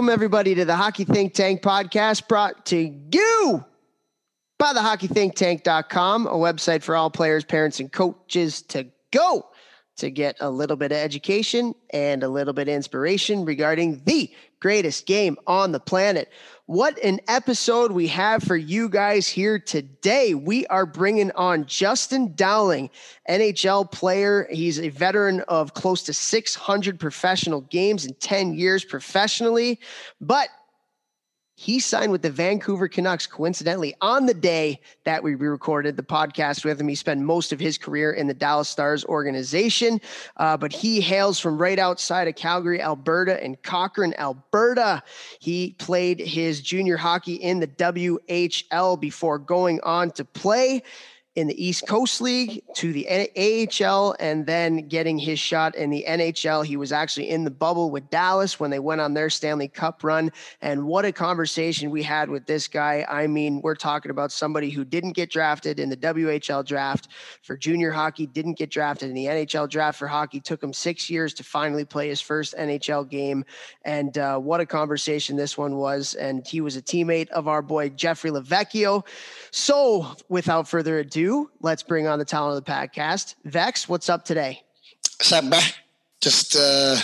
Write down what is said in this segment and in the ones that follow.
Welcome, everybody, to the Hockey Think Tank podcast brought to you by the hockeythinktank.com, a website for all players, parents, and coaches to go to get a little bit of education and a little bit of inspiration regarding the greatest game on the planet. What an episode we have for you guys here today. We are bringing on Justin Dowling, NHL player. He's a veteran of close to 600 professional games in 10 years professionally, but he signed with the Vancouver Canucks coincidentally on the day that we recorded the podcast with him. He spent most of his career in the Dallas Stars organization, uh, but he hails from right outside of Calgary, Alberta, and Cochrane, Alberta. He played his junior hockey in the WHL before going on to play in the East Coast League to the AHL and then getting his shot in the NHL. He was actually in the bubble with Dallas when they went on their Stanley Cup run. And what a conversation we had with this guy. I mean, we're talking about somebody who didn't get drafted in the WHL draft for junior hockey, didn't get drafted in the NHL draft for hockey. Took him six years to finally play his first NHL game. And uh, what a conversation this one was. And he was a teammate of our boy Jeffrey Lavecchio. So without further ado, let's bring on the talent of the podcast. Vex, what's up today? Just uh,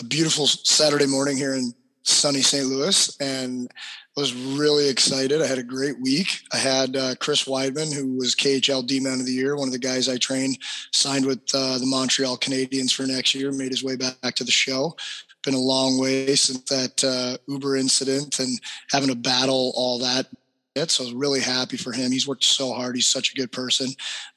a beautiful Saturday morning here in sunny St. Louis, and was really excited. I had a great week. I had uh, Chris Wideman, who was KHL D Man of the Year, one of the guys I trained, signed with uh, the Montreal Canadiens for next year, made his way back to the show. Been a long way since that uh, Uber incident and having to battle all that so I was really happy for him. He's worked so hard. He's such a good person.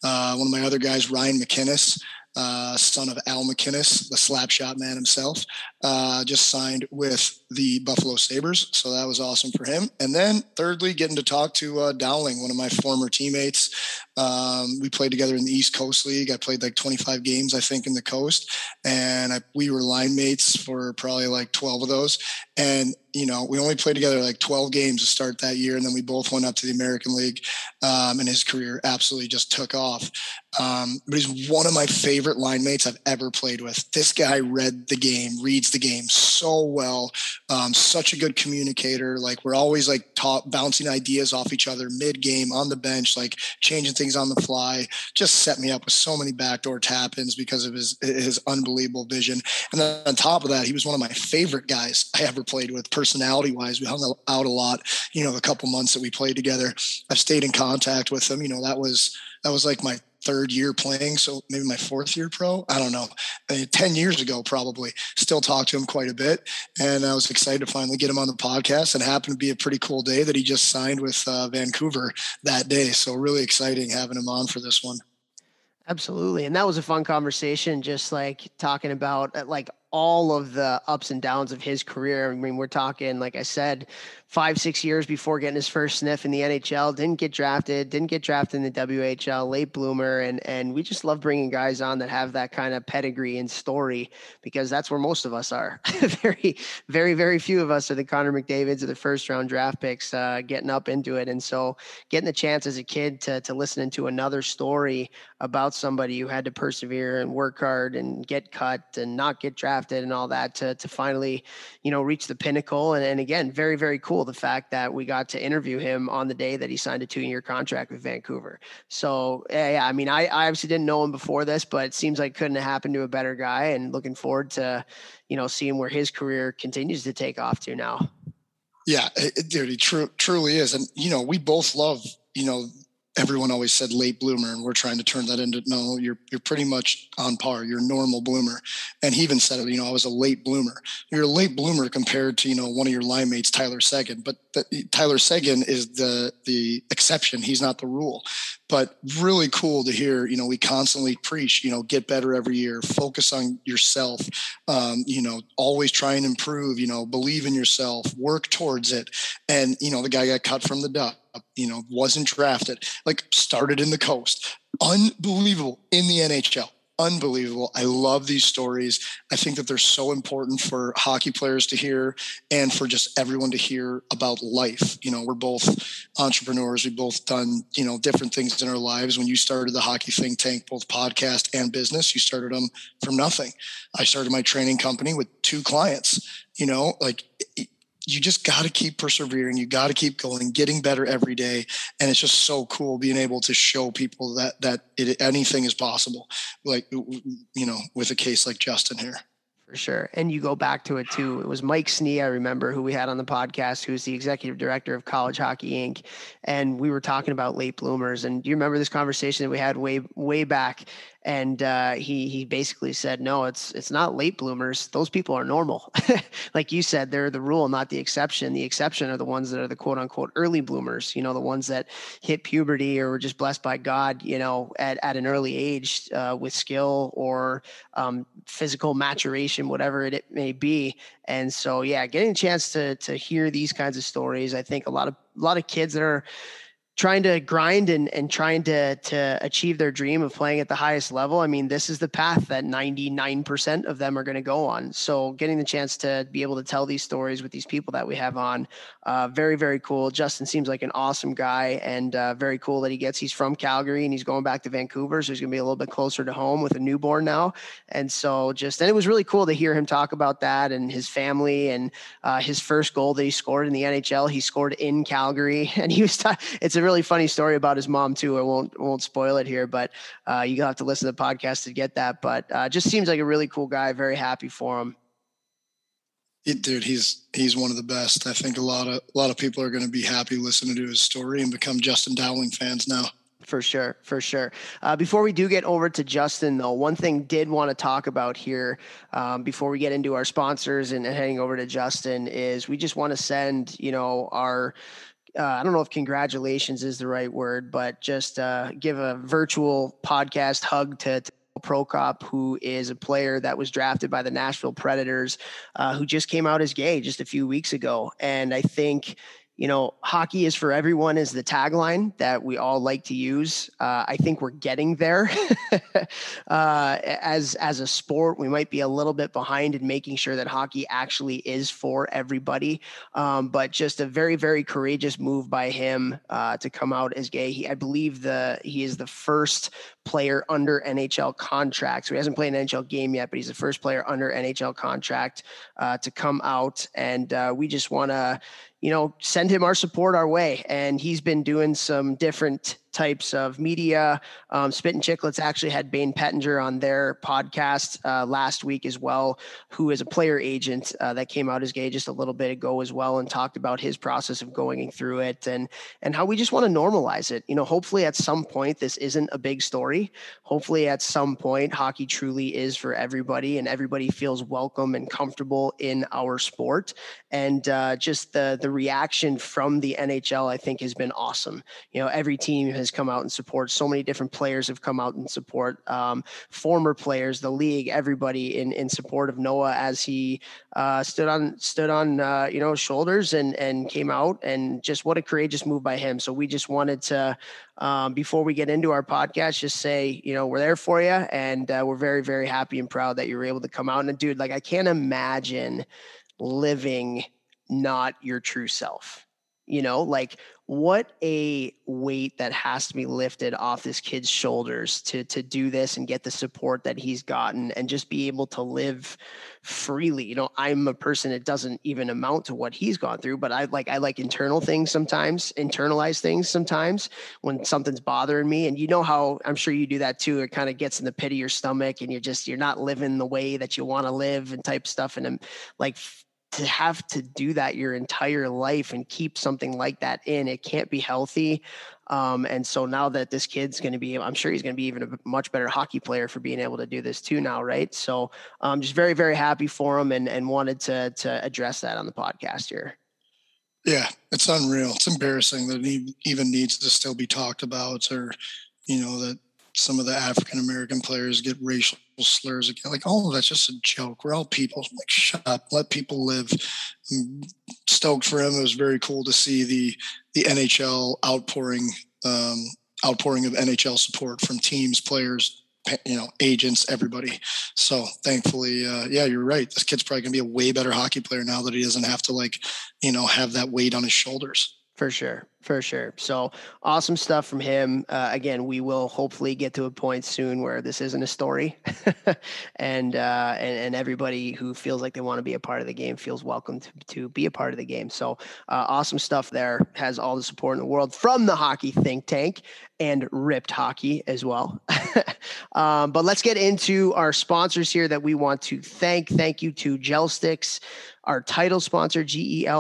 Uh, one of my other guys, Ryan MacInnis, uh, son of Al MacInnis, the slap shot man himself, uh, just signed with the Buffalo Sabres. So that was awesome for him. And then, thirdly, getting to talk to uh, Dowling, one of my former teammates. Um, we played together in the East Coast League. I played like 25 games, I think, in the coast. And I, we were line mates for probably like 12 of those. And, you know, we only played together like 12 games to start that year. And then we both went up to the American League. Um, and his career absolutely just took off. Um, but he's one of my favorite line mates I've ever played with. This guy read the game, reads the game so well. Um, such a good communicator. Like we're always like bouncing ideas off each other mid game on the bench, like changing things on the fly. Just set me up with so many backdoor tap ins because of his his unbelievable vision. And then on top of that, he was one of my favorite guys I ever played with, personality wise. We hung out a lot. You know, the couple months that we played together, I've stayed in contact with him. You know, that was that was like my third year playing, so maybe my fourth year pro. I don't know. Ten years ago, probably. Still talk to him quite a bit, and I was excited to finally get him on the podcast. And happened to be a pretty cool day that he just signed with uh, Vancouver that day. So really exciting having him on for this one. Absolutely, and that was a fun conversation. Just like talking about uh, like all of the ups and downs of his career. I mean, we're talking, like I said, five, six years before getting his first sniff in the NHL, didn't get drafted, didn't get drafted in the WHL, late bloomer. And, and we just love bringing guys on that have that kind of pedigree and story because that's where most of us are. very, very, very few of us are the Connor McDavids or the first round draft picks uh, getting up into it. And so getting the chance as a kid to, to listen to another story about somebody who had to persevere and work hard and get cut and not get drafted and all that to, to finally, you know, reach the pinnacle. And, and again, very, very cool the fact that we got to interview him on the day that he signed a two year contract with Vancouver. So, yeah, I mean, I, I obviously didn't know him before this, but it seems like couldn't have happened to a better guy and looking forward to, you know, seeing where his career continues to take off to now. Yeah, it, dude, he tru- truly is. And, you know, we both love, you know, everyone always said late bloomer, and we're trying to turn that into no, you're you're pretty much on par. You're normal bloomer. And he even said it, you know, I was a late bloomer. You're a late bloomer compared to, you know, one of your line mates, Tyler Seguin. But the, Tyler Seguin is the the exception. He's not the rule. But really cool to hear, you know, we constantly preach, you know, get better every year, focus on yourself, um, you know, always try and improve, you know, believe in yourself, work towards it. And, you know, the guy got cut from the duck you know, wasn't drafted, like started in the coast. Unbelievable in the NHL. Unbelievable. I love these stories. I think that they're so important for hockey players to hear and for just everyone to hear about life. You know, we're both entrepreneurs. We've both done, you know, different things in our lives. When you started the Hockey Think Tank, both podcast and business, you started them from nothing. I started my training company with two clients. You know, like you just got to keep persevering. You got to keep going, getting better every day. And it's just so cool being able to show people that, that it, anything is possible. Like, you know, with a case like Justin here. For sure. And you go back to it too. It was Mike Snee, I remember, who we had on the podcast, who's the executive director of College Hockey Inc. And we were talking about late bloomers. And do you remember this conversation that we had way, way back? And uh, he he basically said, no, it's it's not late bloomers. Those people are normal. like you said, they're the rule, not the exception. The exception are the ones that are the quote unquote early bloomers. You know, the ones that hit puberty or were just blessed by God. You know, at at an early age uh, with skill or um, physical maturation, whatever it may be. And so, yeah, getting a chance to to hear these kinds of stories, I think a lot of a lot of kids that are trying to grind and, and trying to to achieve their dream of playing at the highest level i mean this is the path that 99% of them are going to go on. So getting the chance to be able to tell these stories with these people that we have on uh, very very cool. Justin seems like an awesome guy and uh, very cool that he gets he's from calgary and he's going back to vancouver so he's going to be a little bit closer to home with a newborn now. And so just and it was really cool to hear him talk about that and his family and uh, his first goal that he scored in the nhl he scored in calgary and he was t- it's a really funny story about his mom too. I won't won't spoil it here, but uh, you have to listen to the podcast to get that. But uh, just seems like a really cool guy. Very happy for him. It, dude, he's he's one of the best. I think a lot of a lot of people are going to be happy listening to his story and become Justin Dowling fans now. For sure, for sure. Uh, before we do get over to Justin, though, one thing did want to talk about here um, before we get into our sponsors and, and heading over to Justin is we just want to send you know our uh, I don't know if congratulations is the right word, but just uh, give a virtual podcast hug to, to Prokop, who is a player that was drafted by the Nashville Predators, uh, who just came out as gay just a few weeks ago. And I think you know, hockey is for everyone is the tagline that we all like to use. Uh, I think we're getting there uh, as as a sport. We might be a little bit behind in making sure that hockey actually is for everybody. Um, but just a very very courageous move by him uh, to come out as gay. He, I believe the he is the first player under NHL contract. So he hasn't played an NHL game yet, but he's the first player under NHL contract uh, to come out. And uh, we just want to you know, send him our support our way. And he's been doing some different types of media. Um, Spit and Chicklets actually had Bayne Pettinger on their podcast uh, last week as well, who is a player agent uh, that came out as gay just a little bit ago as well, and talked about his process of going through it and and how we just want to normalize it. You know, hopefully at some point this isn't a big story. Hopefully at some point hockey truly is for everybody, and everybody feels welcome and comfortable in our sport. And uh, just the the reaction from the NHL, I think, has been awesome. You know, every team has has come out and support. So many different players have come out and support. Um, former players, the league, everybody in in support of Noah as he uh, stood on stood on uh, you know shoulders and and came out and just what a courageous move by him. So we just wanted to um, before we get into our podcast, just say, you know, we're there for you. And uh, we're very, very happy and proud that you were able to come out. And dude, like, I can't imagine living not your true self. You know, like what a weight that has to be lifted off this kid's shoulders to to do this and get the support that he's gotten and just be able to live freely. You know i'm a person that doesn't even amount to what he's gone through but i like i like internal things sometimes internalize things sometimes when something's bothering me. And you know how i'm sure you do that too it kind of gets in the pit of your stomach and you're just you're not living the way that you want to live and type stuff. And i'm like to have to do that your entire life and keep something like that in, it can't be healthy. Um, and so now that this kid's going to be, I'm sure he's going to be even a much better hockey player for being able to do this too now, right? So I'm um, just very, very happy for him and, and wanted to, to address that on the podcast here. Yeah, it's unreal. It's embarrassing that he even needs to still be talked about or, you know, that some of the African American players get racial slurs again. Like, oh, that's just a joke. We're all people. Like, shut up. Let people live. I'm stoked for him. It was very cool to see the the NHL outpouring um, outpouring of NHL support from teams, players, you know, agents, everybody. So thankfully, uh, yeah, you're right. This kid's probably gonna be a way better hockey player now that he doesn't have to like, you know, have that weight on his shoulders. For sure for sure. So awesome stuff from him. Uh, again, we will hopefully get to a point soon where this isn't a story, and, uh, and and everybody who feels like they want to be a part of the game feels welcome to, to be a part of the game. So uh, awesome stuff there. Has all the support in the world from the hockey think tank and ripped hockey as well. um, but let's get into our sponsors here that we want to thank. Thank you to GELSTX our title sponsor, gelstx.com.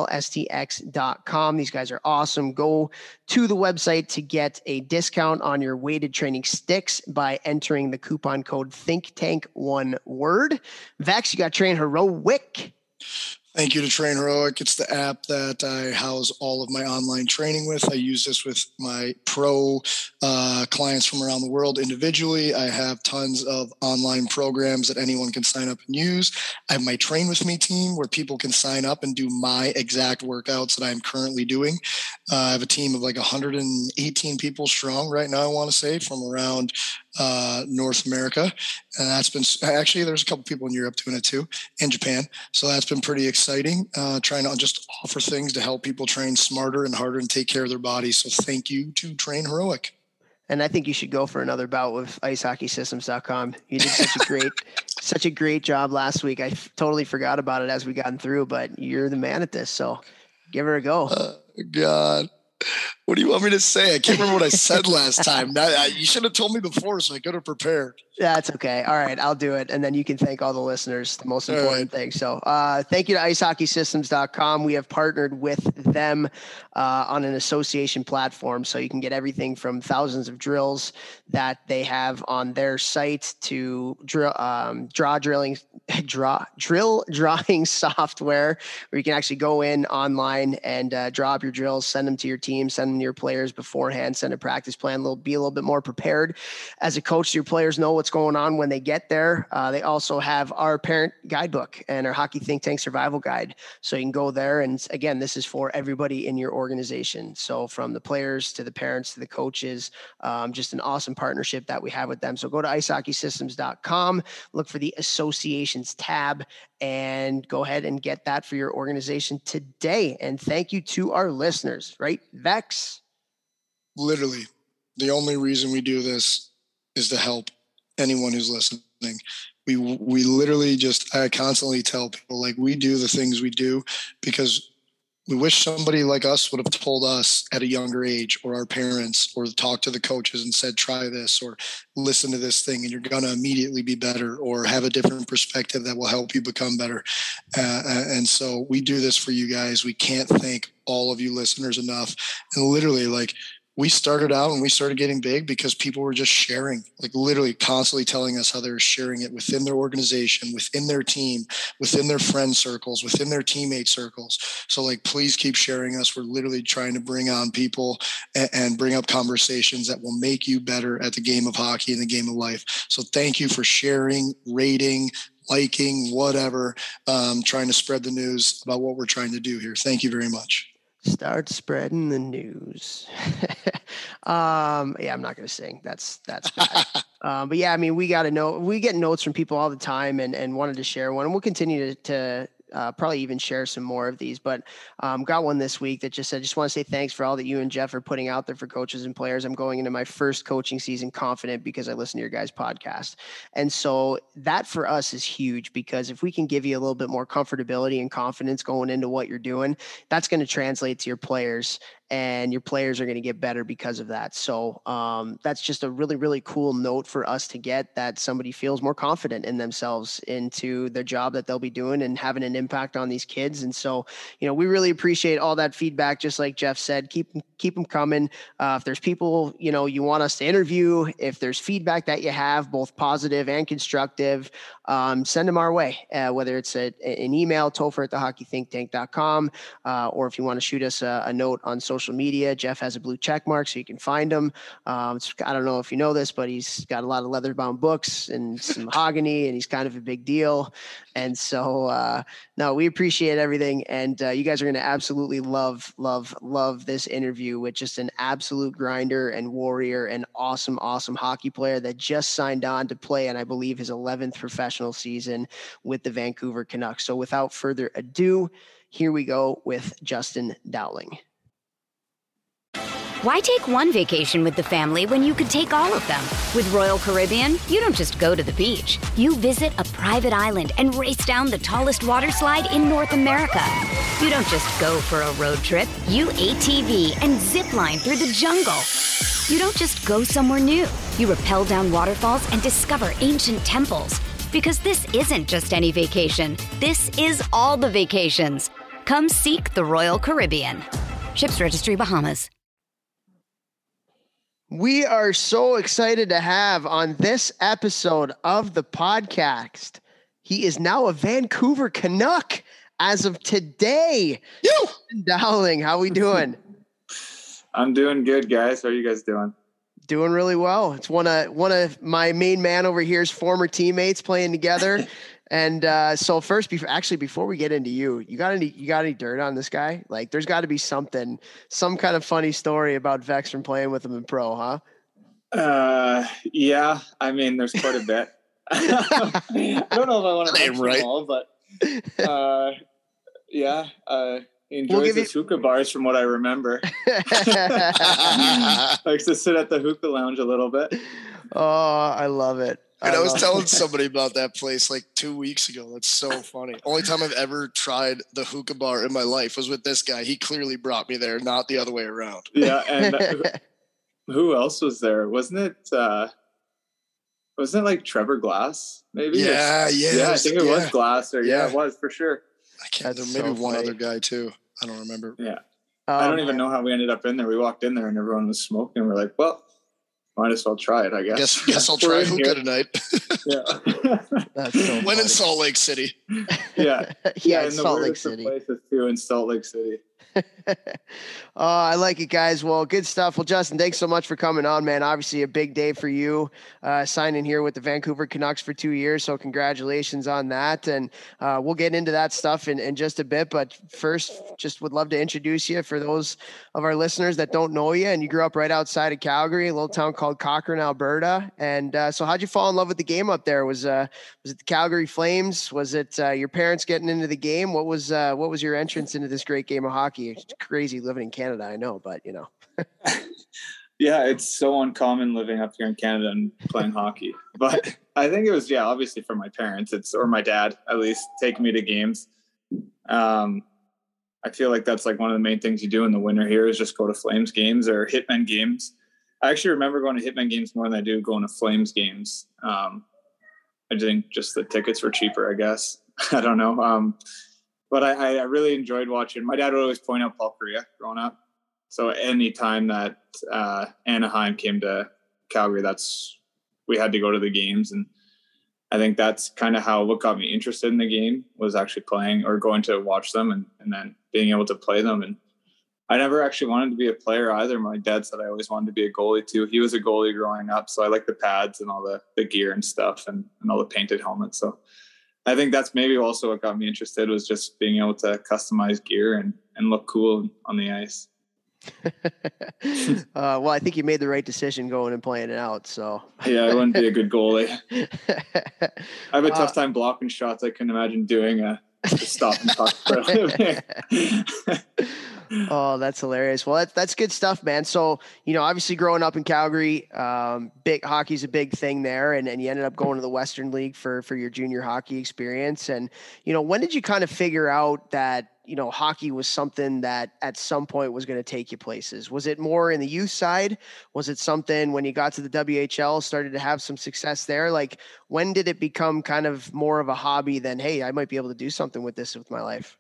These guys are awesome. Go to the website to get a discount on your weighted training sticks by entering the coupon code Think Tank one word. Vex, you got to train heroic. Thank you to Train Heroic. It's the app that I house all of my online training with. I use this with my pro uh, clients from around the world individually. I have tons of online programs that anyone can sign up and use. I have my Train With Me team where people can sign up and do my exact workouts that I'm currently doing. Uh, I have a team of like 118 people strong right now, I want to say, from around uh, North America, and that's been actually there's a couple people in Europe doing it too, in Japan. So that's been pretty exciting. Uh, trying to just offer things to help people train smarter and harder and take care of their bodies. So thank you to Train Heroic. And I think you should go for another bout with icehockeysystems.com. You did such a great, such a great job last week. I f- totally forgot about it as we gotten through, but you're the man at this. So give her a go. Uh, God. What do you want me to say? I can't remember what I said last time. Now, you should have told me before so I could have prepared. That's okay. All right, I'll do it. And then you can thank all the listeners, the most important right. thing. So uh, thank you to icehockeysystems.com. We have partnered with them uh, on an association platform. So you can get everything from thousands of drills that they have on their site to drill, um, draw drilling, draw, drill drawing software where you can actually go in online and uh, draw up your drills, send them to your team, send them to your players beforehand, send a practice plan, little, be a little bit more prepared. As a coach, your players know what's going on when they get there. Uh, they also have our parent guidebook and our hockey think tank survival guide. So you can go there. And again, this is for everybody in your organization. So from the players to the parents to the coaches, um, just an awesome partnership that we have with them. So go to icehockeysystems.com, look for the associations tab, and go ahead and get that for your organization today. And thank you to our listeners, right? Vex. Literally, the only reason we do this is to help anyone who's listening. We we literally just I constantly tell people like we do the things we do because we wish somebody like us would have told us at a younger age or our parents or talked to the coaches and said try this or listen to this thing and you're going to immediately be better or have a different perspective that will help you become better. Uh, and so we do this for you guys. We can't thank all of you listeners enough. And literally like we started out and we started getting big because people were just sharing, like literally constantly telling us how they were sharing it within their organization, within their team, within their friend circles, within their teammate circles. So, like, please keep sharing us. We're literally trying to bring on people and, and bring up conversations that will make you better at the game of hockey and the game of life. So, thank you for sharing, rating, liking, whatever, um, trying to spread the news about what we're trying to do here. Thank you very much. Start spreading the news. um, yeah, I'm not gonna sing. That's that's bad. um, but yeah, I mean, we got to know. We get notes from people all the time, and and wanted to share one, and we'll continue to, to uh, probably even share some more of these. But um, got one this week that just said, just want to say thanks for all that you and Jeff are putting out there for coaches and players. I'm going into my first coaching season confident because I listen to your guys' podcast. And so that for us is huge because if we can give you a little bit more comfortability and confidence going into what you're doing, that's going to translate to your players and your players are going to get better because of that. So um, that's just a really, really cool note for us to get that somebody feels more confident in themselves into their job that they'll be doing and having an impact on these kids. And so, you know, we really appreciate all that feedback. Just like Jeff said, keep keep them coming. Uh, if there's people you know you want us to interview, if there's feedback that you have, both positive and constructive, um, send them our way. Uh, whether it's a, an email, Topher at the hockeythinktank.com, uh, or if you want to shoot us a, a, note on social media, Jeff has a blue check mark so you can find him. Um, I don't know if you know this, but he's got a lot of leather bound books and some mahogany, and he's kind of a big deal. And so, uh, no, we appreciate everything. And uh, you guys are going to absolutely love, love, love this interview with just an absolute grinder and warrior and awesome, awesome hockey player that just signed on to play, and I believe his 11th professional season with the Vancouver Canucks. So, without further ado, here we go with Justin Dowling. Why take one vacation with the family when you could take all of them? With Royal Caribbean, you don't just go to the beach. You visit a private island and race down the tallest water slide in North America. You don't just go for a road trip. You ATV and zip line through the jungle. You don't just go somewhere new. You rappel down waterfalls and discover ancient temples. Because this isn't just any vacation. This is all the vacations. Come seek the Royal Caribbean. Ships Registry Bahamas. We are so excited to have on this episode of the podcast. He is now a Vancouver Canuck as of today. You Dowling, how we doing? I'm doing good, guys. How are you guys doing? Doing really well. It's one of one of my main man over here's former teammates playing together. And uh, so first, before actually before we get into you, you got any you got any dirt on this guy? Like, there's got to be something, some kind of funny story about Vex from playing with him in pro, huh? Uh, yeah. I mean, there's quite a bit. I don't know if I want to name right, all, but uh, yeah. Uh, he enjoys we'll his you- hookah bars, from what I remember. Likes to sit at the hookah lounge a little bit. Oh, I love it. And I, I was telling somebody about that place like two weeks ago. That's so funny. Only time I've ever tried the hookah bar in my life was with this guy. He clearly brought me there, not the other way around. Yeah, and uh, who else was there? Wasn't it? uh Wasn't it like Trevor Glass? Maybe. Yeah, yeah. Yeah, I think it yeah. was Glass. Or yeah. yeah, it was for sure. I can't. That's maybe so one other guy too. I don't remember. Yeah. Um, I don't even know how we ended up in there. We walked in there and everyone was smoking. We're like, well, might as well try it, I guess. Guess, guess I'll try hookah tonight. yeah. That's so when in Salt Lake City. Yeah. yeah, yeah in Salt Lake City. Places too in Salt Lake City. oh, I like it, guys. Well, good stuff. Well, Justin, thanks so much for coming on, man. Obviously, a big day for you, uh, signing here with the Vancouver Canucks for two years. So, congratulations on that. And uh, we'll get into that stuff in, in just a bit. But first, just would love to introduce you for those of our listeners that don't know you. And you grew up right outside of Calgary, a little town called Cochrane, Alberta. And uh, so, how'd you fall in love with the game up there? Was uh, was it the Calgary Flames? Was it uh, your parents getting into the game? What was uh, what was your entrance into this great game of hockey? It's crazy living in Canada, I know, but you know. yeah, it's so uncommon living up here in Canada and playing hockey. But I think it was yeah, obviously for my parents, it's or my dad at least taking me to games. Um, I feel like that's like one of the main things you do in the winter here is just go to Flames games or Hitmen games. I actually remember going to Hitmen games more than I do going to Flames games. Um, I think just the tickets were cheaper, I guess. I don't know. Um, but I, I really enjoyed watching. My dad would always point out Paul Kariya growing up. So anytime that uh, Anaheim came to Calgary, that's we had to go to the games, and I think that's kind of how what got me interested in the game was actually playing or going to watch them, and, and then being able to play them. And I never actually wanted to be a player either. My dad said I always wanted to be a goalie too. He was a goalie growing up, so I like the pads and all the the gear and stuff, and, and all the painted helmets. So I think that's maybe also what got me interested was just being able to customize gear and, and look cool on the ice. uh, well, I think you made the right decision going and playing it out. So yeah, I wouldn't be a good goalie. I have a tough uh, time blocking shots. I can imagine doing a stop and talk oh, that's hilarious. Well, that's that's good stuff, man. So, you know, obviously growing up in Calgary, um, big hockey's a big thing there, and, and you ended up going to the Western League for for your junior hockey experience. And, you know, when did you kind of figure out that, you know, hockey was something that at some point was going to take you places? Was it more in the youth side? Was it something when you got to the WHL, started to have some success there? Like when did it become kind of more of a hobby than, hey, I might be able to do something with this with my life?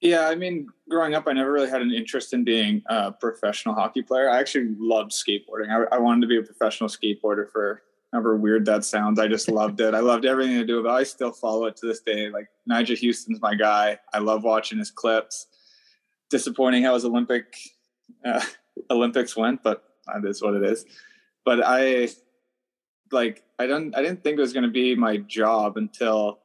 Yeah, I mean, growing up, I never really had an interest in being a professional hockey player. I actually loved skateboarding. I, I wanted to be a professional skateboarder for however weird that sounds. I just loved it. I loved everything to do about it. I still follow it to this day. Like Nyjah Huston's my guy. I love watching his clips. Disappointing how his Olympic uh, Olympics went, but that is what it is. But I like I don't I didn't think it was going to be my job until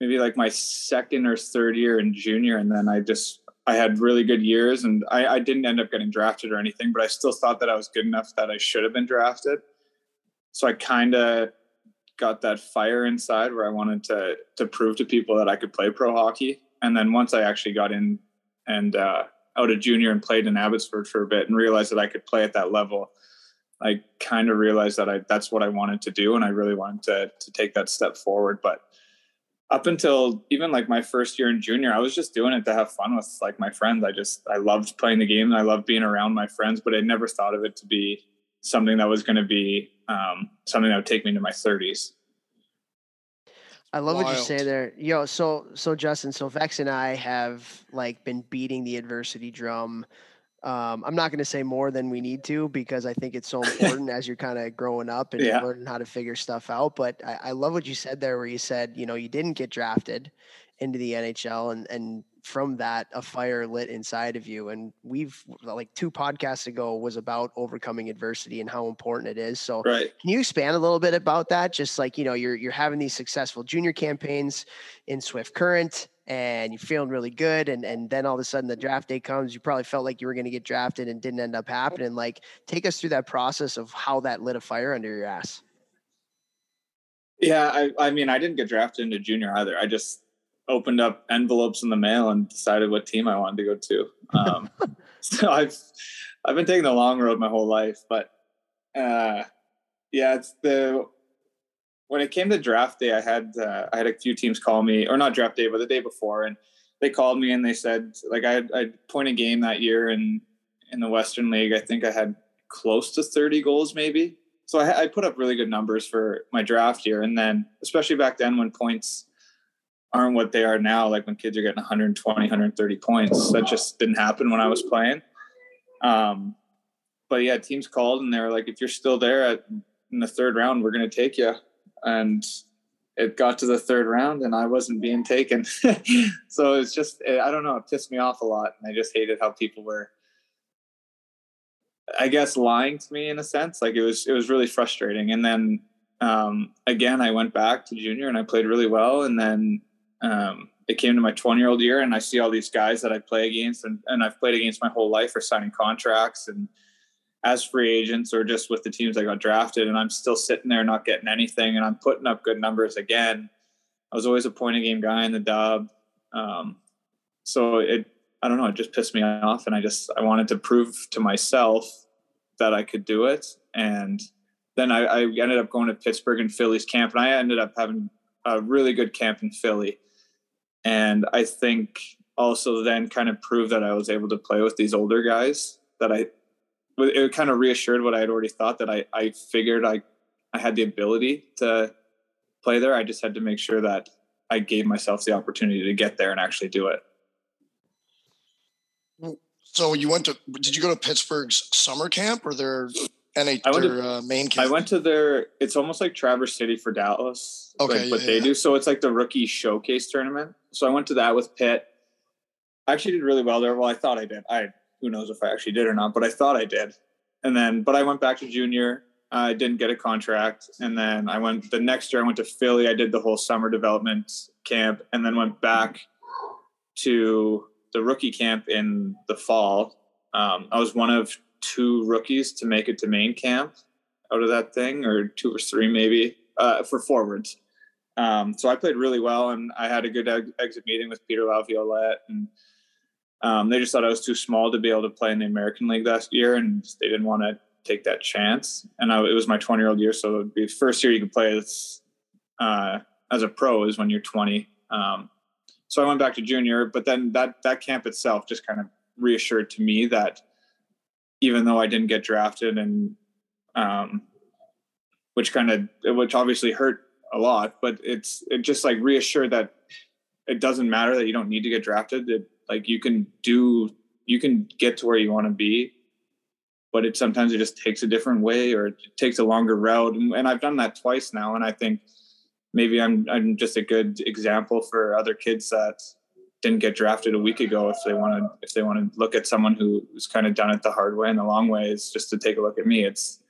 maybe like my second or third year in junior, and then I just I had really good years, and I, I didn't end up getting drafted or anything, but I still thought that I was good enough that I should have been drafted. So I kind of got that fire inside where I wanted to to prove to people that I could play pro hockey. And then once I actually got in and uh, out of junior and played in Abbotsford for a bit and realized that I could play at that level, I kind of realized that I that's what I wanted to do, and I really wanted to to take that step forward. But up until even like my first year in junior, I was just doing it to have fun with like my friends. I just I loved playing the game and I loved being around my friends, but I never thought of it to be something that was going to be um, something that would take me into my 30s. I love Wild. what you say there. Yo, so so Justin, so Vex and I have like been beating the adversity drum um, I'm not going to say more than we need to because I think it's so important as you're kind of growing up and yeah. learning how to figure stuff out. But I, I, love what you said there, where you said, you know, you didn't get drafted into the NHL, and and from that, a fire lit inside of you. And we've like two podcasts ago was about overcoming adversity and how important it is. So, right. can you expand a little bit about that? Just like you know, you're you're having these successful junior campaigns in Swift Current and you're feeling really good and and then all of a sudden the draft day comes you probably felt like you were going to get drafted and didn't end up happening like take us through that process of how that lit a fire under your ass yeah i i mean i didn't get drafted into junior either i just opened up envelopes in the mail and decided what team i wanted to go to um, so i've i've been taking the long road my whole life but uh yeah it's the when it came to draft day, I had uh, I had a few teams call me, or not draft day, but the day before, and they called me and they said like I had I point a game that year in in the Western League. I think I had close to 30 goals, maybe. So I, I put up really good numbers for my draft year, and then especially back then when points aren't what they are now, like when kids are getting 120, 130 points, that just didn't happen when I was playing. Um, but yeah, teams called and they were like, if you're still there at in the third round, we're going to take you and it got to the third round and I wasn't being taken. so it's just, I don't know, it pissed me off a lot. And I just hated how people were, I guess, lying to me in a sense. Like it was, it was really frustrating. And then um, again, I went back to junior and I played really well. And then um, it came to my 20 year old year and I see all these guys that I play against and, and I've played against my whole life are signing contracts and as free agents or just with the teams I got drafted, and I'm still sitting there not getting anything, and I'm putting up good numbers again. I was always a point of game guy in the dub, um, so it I don't know, it just pissed me off, and I just I wanted to prove to myself that I could do it, and then I, I ended up going to Pittsburgh and Philly's camp, and I ended up having a really good camp in Philly, and I think also then kind of proved that I was able to play with these older guys that I it kind of reassured what I had already thought that I, I figured I, I had the ability to play there. I just had to make sure that I gave myself the opportunity to get there and actually do it. So you went to, did you go to Pittsburgh's summer camp or their NH, I went to, uh, main camp? I went to their, it's almost like Traverse City for Dallas. Okay. Like what yeah, they yeah. do. So it's like the rookie showcase tournament. So I went to that with Pitt. I actually did really well there. Well, I thought I did. I who knows if I actually did or not, but I thought I did. And then, but I went back to junior. I didn't get a contract. And then I went the next year, I went to Philly. I did the whole summer development camp and then went back to the rookie camp in the fall. Um, I was one of two rookies to make it to main camp out of that thing, or two or three maybe uh, for forwards. Um, so I played really well, and I had a good exit meeting with Peter Laviolette, and Um, they just thought I was too small to be able to play in the American League last year, and they didn't want to take that chance. And I, it was my 20 year old year, so it'd be the first year you could play as, uh, as a pro is when you're 20. Um, so I went back to junior, but then that that camp itself just kind of reassured to me that even though I didn't get drafted and um, which kind of which obviously hurt a lot, but it's it just like reassured that it doesn't matter that you don't need to get drafted. It, like you can do you can get to where you want to be, but it sometimes it just takes a different way or it takes a longer route. And, and I've done that twice now, and I think maybe I'm I'm just a good example for other kids that didn't get drafted a week ago if they want to if they want to look at someone who's kind of done it the hard way and the long way is just to take a look at me. It's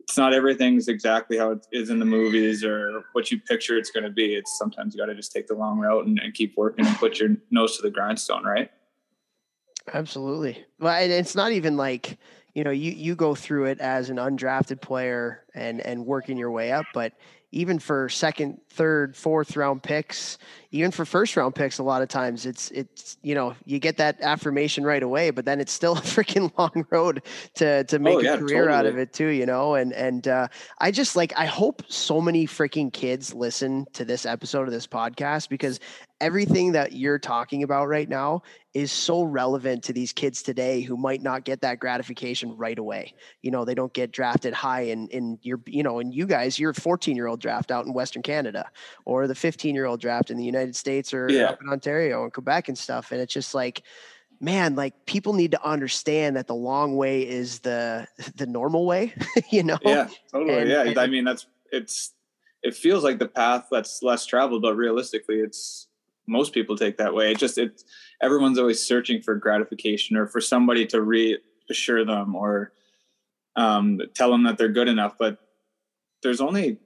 it's not everything's exactly how it is in the movies or what you picture it's going to be. It's sometimes you got to just take the long route and, and keep working and put your nose to the grindstone right? Absolutely. Well it's not even like you know you you go through it as an undrafted player and and working your way up but even for second, third, fourth round picks, even for first round picks, a lot of times it's it's you know you get that affirmation right away, but then it's still a freaking long road to to make oh, yeah, a career totally. out of it too, you know. And and uh, I just like I hope so many freaking kids listen to this episode of this podcast because everything that you're talking about right now is so relevant to these kids today who might not get that gratification right away. You know, they don't get drafted high in in your you know, and you guys, you're 14 year old draft out in Western Canada, or the 15 year old draft in the United States or yeah. up in Ontario and Quebec and stuff. And it's just like, man, like people need to understand that the long way is the the normal way. you know? Yeah, totally. And, yeah, and, I mean that's it's it feels like the path that's less traveled, but realistically, it's most people take that way. It just it everyone's always searching for gratification or for somebody to reassure them or um, tell them that they're good enough. But there's only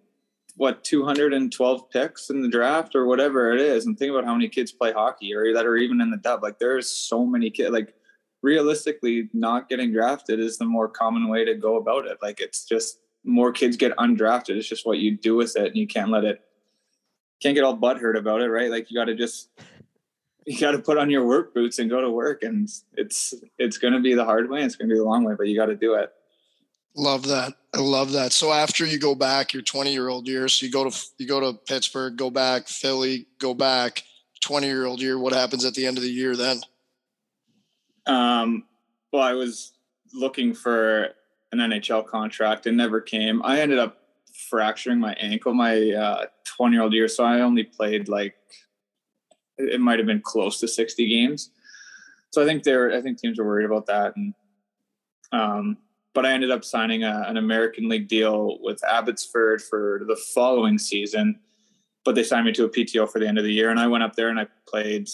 what 212 picks in the draft or whatever it is, and think about how many kids play hockey or that are even in the dub. Like there's so many kids. Like realistically, not getting drafted is the more common way to go about it. Like it's just more kids get undrafted. It's just what you do with it, and you can't let it can't get all butthurt about it, right? Like you got to just you got to put on your work boots and go to work, and it's it's going to be the hard way. It's going to be the long way, but you got to do it. Love that. I love that. So after you go back your 20 year old year, so you go to you go to Pittsburgh, go back, Philly, go back, 20 year old year. What happens at the end of the year then? Um, well, I was looking for an NHL contract and never came. I ended up fracturing my ankle my uh, 20 year old year. So I only played like, it might have been close to 60 games. So I think they're, I think teams are worried about that. And, um, but I ended up signing a, an American League deal with Abbotsford for the following season. But they signed me to a PTO for the end of the year, and I went up there and I played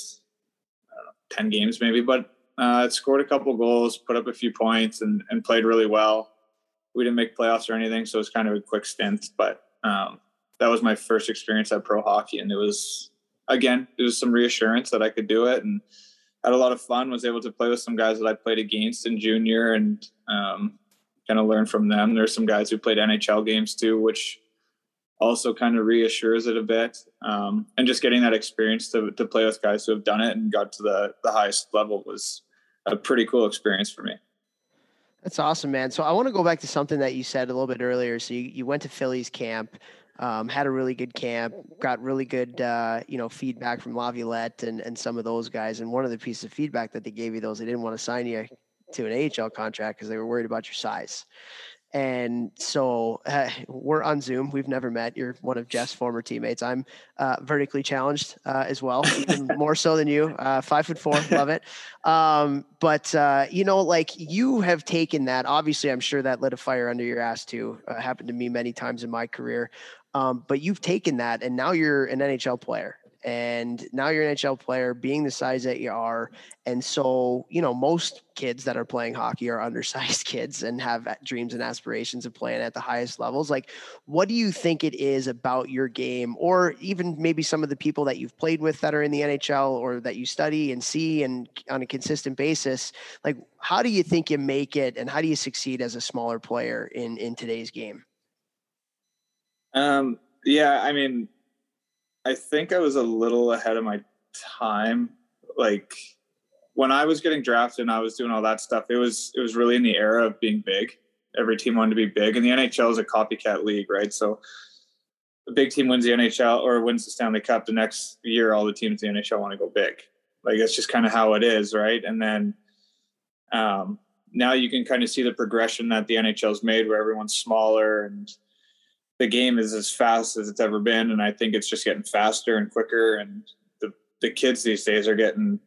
I know, ten games maybe, but uh, scored a couple goals, put up a few points, and, and played really well we didn't make playoffs or anything, so it was kind of a quick stint. But um, that was my first experience at pro hockey, and it was again, it was some reassurance that I could do it, and had a lot of fun. Was able to play with some guys that I played against in junior, and um, kind of learn from them. There's some guys who played NHL games too, which also kind of reassures it a bit. Um, and just getting that experience to, to play with guys who have done it and got to the, the highest level was a pretty cool experience for me. That's awesome, man. So I want to go back to something that you said a little bit earlier. So you, you went to Phillies camp, um, had a really good camp, got really good, uh, you know, feedback from Laviolette and, and some of those guys. And one of the pieces of feedback that they gave you those, they didn't want to sign you to an AHL contract because they were worried about your size. And so uh, we're on Zoom. We've never met. You're one of Jeff's former teammates. I'm uh, vertically challenged uh, as well, even more so than you. Uh, five foot four, love it. Um, but uh, you know, like you have taken that. Obviously, I'm sure that lit a fire under your ass too. Uh, happened to me many times in my career. Um, but you've taken that, and now you're an NHL player and now you're an NHL player being the size that you are. And so, you know, most kids that are playing hockey are undersized kids and have dreams and aspirations of playing at the highest levels. Like, what do you think it is about your game, or even maybe some of the people that you've played with that are in the NHL or that you study and see and on a consistent basis? Like, how do you think you make it and how do you succeed as a smaller player in, in today's game? Um, yeah, I mean, I think I was a little ahead of my time. Like when I was getting drafted and I was doing all that stuff, it was it was really in the era of being big. Every team wanted to be big, and the NHL is a copycat league, right? So the big team wins the NHL or wins the Stanley Cup, the next year all the teams in the NHL want to go big. Like that's just kind of how it is, right? And then um, now you can kind of see the progression that the NHL's made, where everyone's smaller and the game is as fast as it's ever been, and I think it's just getting faster and quicker. And the the kids these days are getting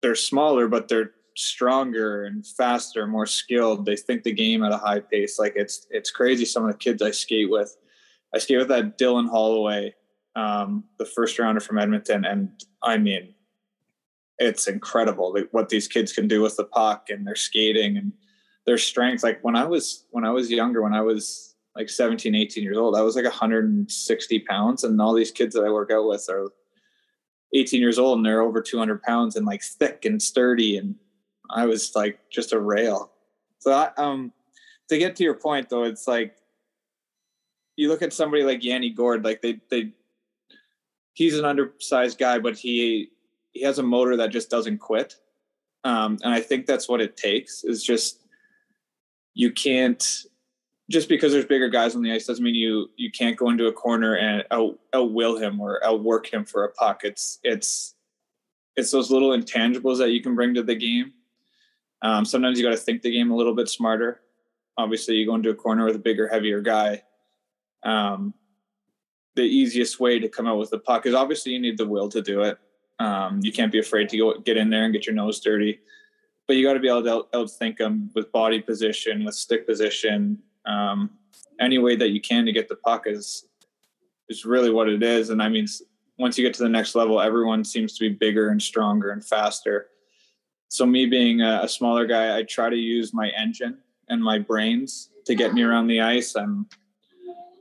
they're smaller, but they're stronger and faster, more skilled. They think the game at a high pace. Like it's it's crazy. Some of the kids I skate with, I skate with that Dylan Holloway, um, the first rounder from Edmonton, and I mean, it's incredible what these kids can do with the puck and their skating and their strength. Like when I was when I was younger, when I was like 17, 18 years old, I was like 160 pounds, and all these kids that I work out with are 18 years old and they're over 200 pounds and like thick and sturdy and i was like just a rail. So I, um to get to your point though it's like you look at somebody like Yanni Gourde, like they they he's an undersized guy but he he has a motor that just doesn't quit. Um and i think that's what it takes is just you can't just because there's bigger guys on the ice doesn't mean you you can't go into a corner and out outwill him or outwork him for a puck. It's it's it's those little intangibles that you can bring to the game. Um, sometimes you got to think the game a little bit smarter. Obviously, you go into a corner with a bigger, heavier guy. Um, the easiest way to come out with the puck is obviously you need the will to do it. Um, you can't be afraid to go get in there and get your nose dirty, but you got to be able to out, outthink them with body position, with stick position, um, any way that you can to get the puck is is really what it is. And I mean, once you get to the next level, everyone seems to be bigger and stronger and faster. So me being a, a smaller guy, I try to use my engine and my brains to get me around the ice. I'm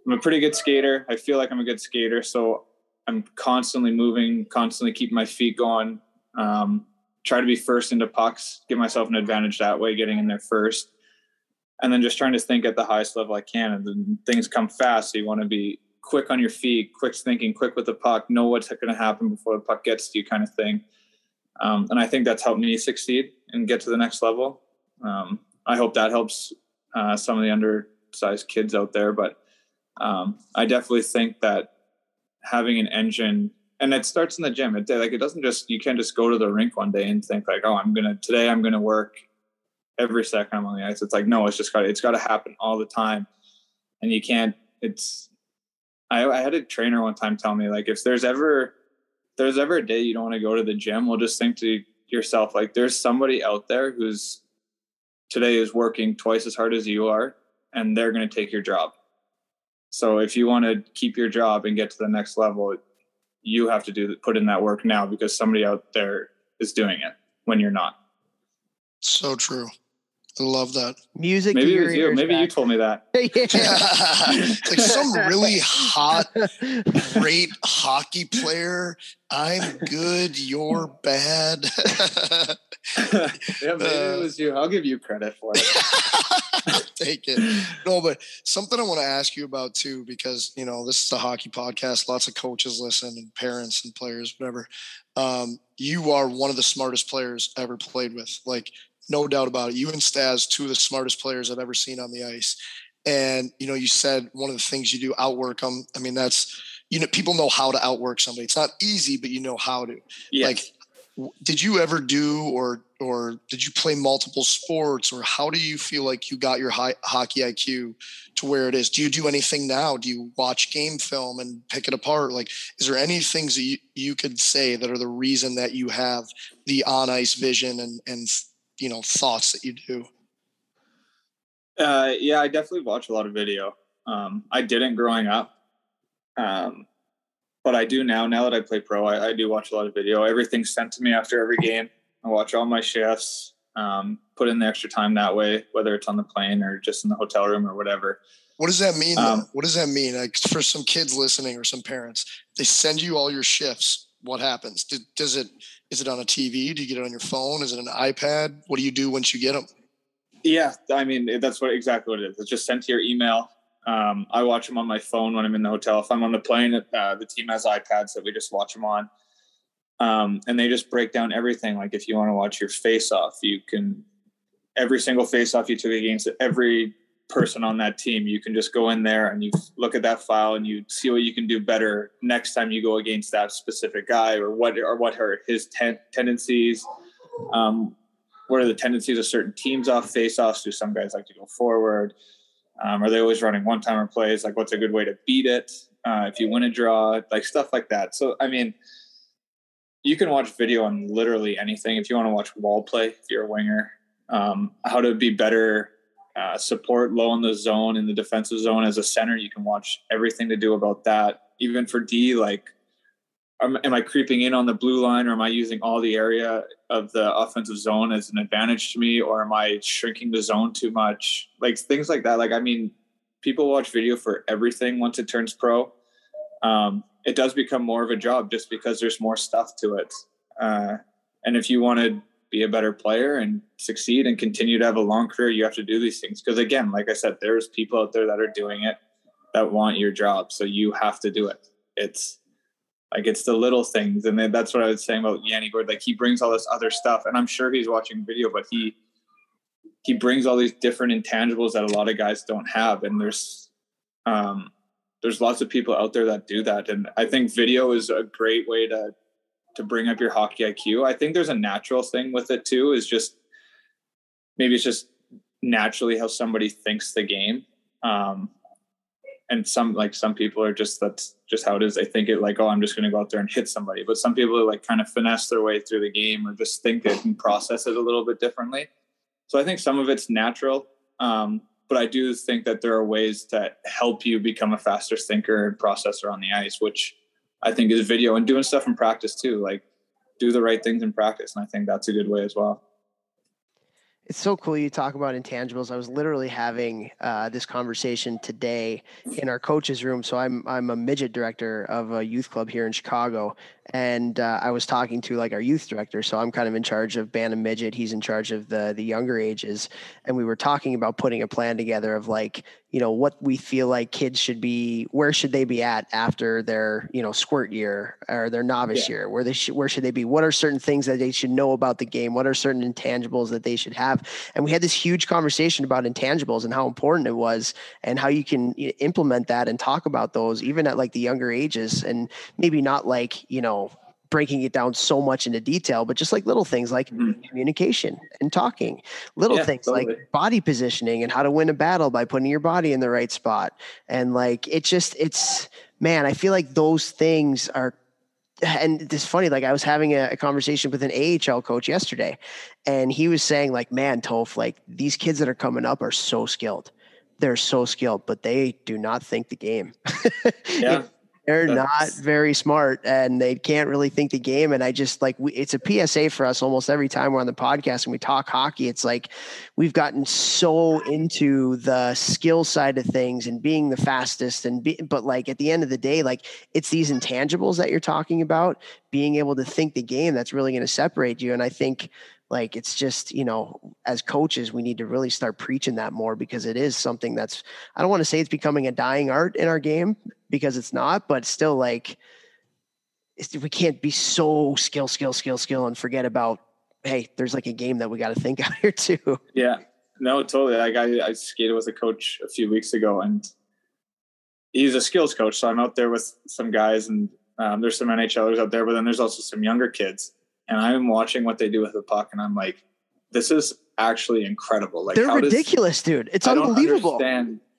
I'm a pretty good skater. I feel like I'm a good skater, so I'm constantly moving, constantly keeping my feet going. Um, try to be first into pucks, give myself an advantage that way, getting in there first and then just trying to think at the highest level I can. And then things come fast, so you want to be quick on your feet, quick thinking, quick with the puck, know what's going to happen before the puck gets to you, kind of thing. Um, and I think that's helped me succeed and get to the next level. Um, I hope that helps uh, some of the undersized kids out there, but um, I definitely think that having an engine and it starts in the gym. It like it doesn't just you can't just go to the rink one day and think like, oh, I'm gonna today I'm gonna work every second I'm on the ice. It's like, no, it's just got it's got to happen all the time, and you can't. It's. I, I had a trainer one time tell me like, if there's ever, if there's ever a day you don't want to go to the gym, well, just think to yourself like, there's somebody out there who's today is working twice as hard as you are, and they're going to take your job. So if you want to keep your job and get to the next level, you have to do put in that work now because somebody out there is doing it when you're not. So true. I love that. Music. Maybe it was you. Maybe back. you told me that. like some really hot, great hockey player. I'm good. You're bad. yeah, maybe uh, it was you. I'll give you credit for it. Take it. No, but something I want to ask you about too, because you know this is a hockey podcast. Lots of coaches listen, and parents and players, whatever. Um, you are one of the smartest players ever played with. Like no doubt about it. You and Stas, two of the smartest players I've ever seen on the ice. And you know, you said one of the things you do outwork them. I mean, that's you know, people know how to outwork somebody. It's not easy, but you know how to. Yes. Like, did you ever do or or did you play multiple sports or how do you feel like you got your high, hockey IQ to where it is? Do you do anything now? Do you watch game film and pick it apart? Like, is there any things that you, you could say that are the reason that you have the on ice vision and and you know thoughts that you do? Uh, yeah, I definitely watch a lot of video. Um, I didn't growing up, um, but I do now. Now that I play pro, I, I, do watch a lot of video. Everything's sent to me after every game. I watch all my shifts. Um, put in the extra time that way, whether it's on the plane or just in the hotel room or whatever. What does that mean? Um, what does that mean? Like for some kids listening or some parents, they send you all your shifts. What happens? does it is it on a TV? Do you get it on your phone? Is it an iPad? What do you do once you get them? Yeah, I mean that's what exactly what it is. It's just sent to your email. Um, I watch them on my phone when I'm in the hotel. If I'm on the plane, uh, the team has iPads that we just watch them on. Um, and they just break down everything. Like if you want to watch your face off, you can every single face off you took against every person on that team, you can just go in there and you look at that file and you see what you can do better next time you go against that specific guy or what or what are his ten- tendencies. Um, what are the tendencies of certain teams off face offs? Do some guys like to go forward? Um, are they always running one timer plays? Like, what's a good way to beat it? Uh, if you win a draw, like stuff like that. So, I mean, you can watch video on literally anything. If you want to watch wall play, if you're a winger, um, how to be better uh, support low in the zone in the defensive zone as a center. You can watch everything to do about that. Even for D, like, am, am, I creeping in on the blue line or am I using all the area of the offensive zone as an advantage to me or am I shrinking the zone too much? Like things like that. Like, I mean, people watch video for everything once it turns pro. Um, it does become more of a job just because there's more stuff to it. Uh, and if you want to be a better player and succeed and continue to have a long career, you have to do these things. Because again, like I said, there's people out there that are doing it that want your job. So you have to do it. It's like it's the little things. And that's what I was saying about Yanni Gourde. Like he brings all this other stuff. And I'm sure he's watching video, but he he brings all these different intangibles that a lot of guys don't have. And there's um there's lots of people out there that do that. And I think video is a great way to to bring up your hockey IQ. I think there's a natural thing with it too, is just maybe it's just naturally how somebody thinks the game. Um, and some like some people are just that's just how it is. They think it like, oh, I'm just gonna go out there and hit somebody. But some people are like kind of finesse their way through the game or just think it and process it a little bit differently. So I think some of it's natural. Um, but I do think that there are ways to help you become a faster thinker and processor on the ice, which I think is video and doing stuff in practice too. Like do the right things in practice. And I think that's a good way as well. It's so cool you talk about intangibles. I was literally having uh, this conversation today in our coaches' room. So I'm I'm a midget director of a youth club here in Chicago, and uh, I was talking to like our youth director. So I'm kind of in charge of bantam and midget. He's in charge of the the younger ages, and we were talking about putting a plan together of like you know what we feel like kids should be where should they be at after their you know squirt year or their novice yeah. year where they should where should they be what are certain things that they should know about the game what are certain intangibles that they should have and we had this huge conversation about intangibles and how important it was and how you can implement that and talk about those even at like the younger ages and maybe not like you know breaking it down so much into detail, but just like little things like mm-hmm. communication and talking, little yeah, things totally. like body positioning and how to win a battle by putting your body in the right spot. And like, it just, it's, man, I feel like those things are and it's funny, like I was having a, a, conversation with an AHL coach yesterday, and he was saying, like, man, Toph, like these kids that are coming up are so skilled. They're so skilled, but they do not think the game. yeah. They're not very smart and they can't really think the game. And I just like, we, it's a PSA for us almost every time we're on the podcast and we talk hockey. It's like we've gotten so into the skill side of things and being the fastest. And be, but like at the end of the day, like it's these intangibles that you're talking about, being able to think the game that's really going to separate you. And I think like it's just you know as coaches we need to really start preaching that more because it is something that's i don't want to say it's becoming a dying art in our game because it's not but still like we can't be so skill skill skill skill and forget about hey there's like a game that we got to think out here too. Yeah. No totally. Like I, I skated with a coach a few weeks ago and he's a skills coach so i'm out there with some guys and um, there's some nhlers out there but then there's also some younger kids and I'm watching what they do with the puck, and I'm like, this is actually incredible. Like they're ridiculous, does, dude. It's I unbelievable.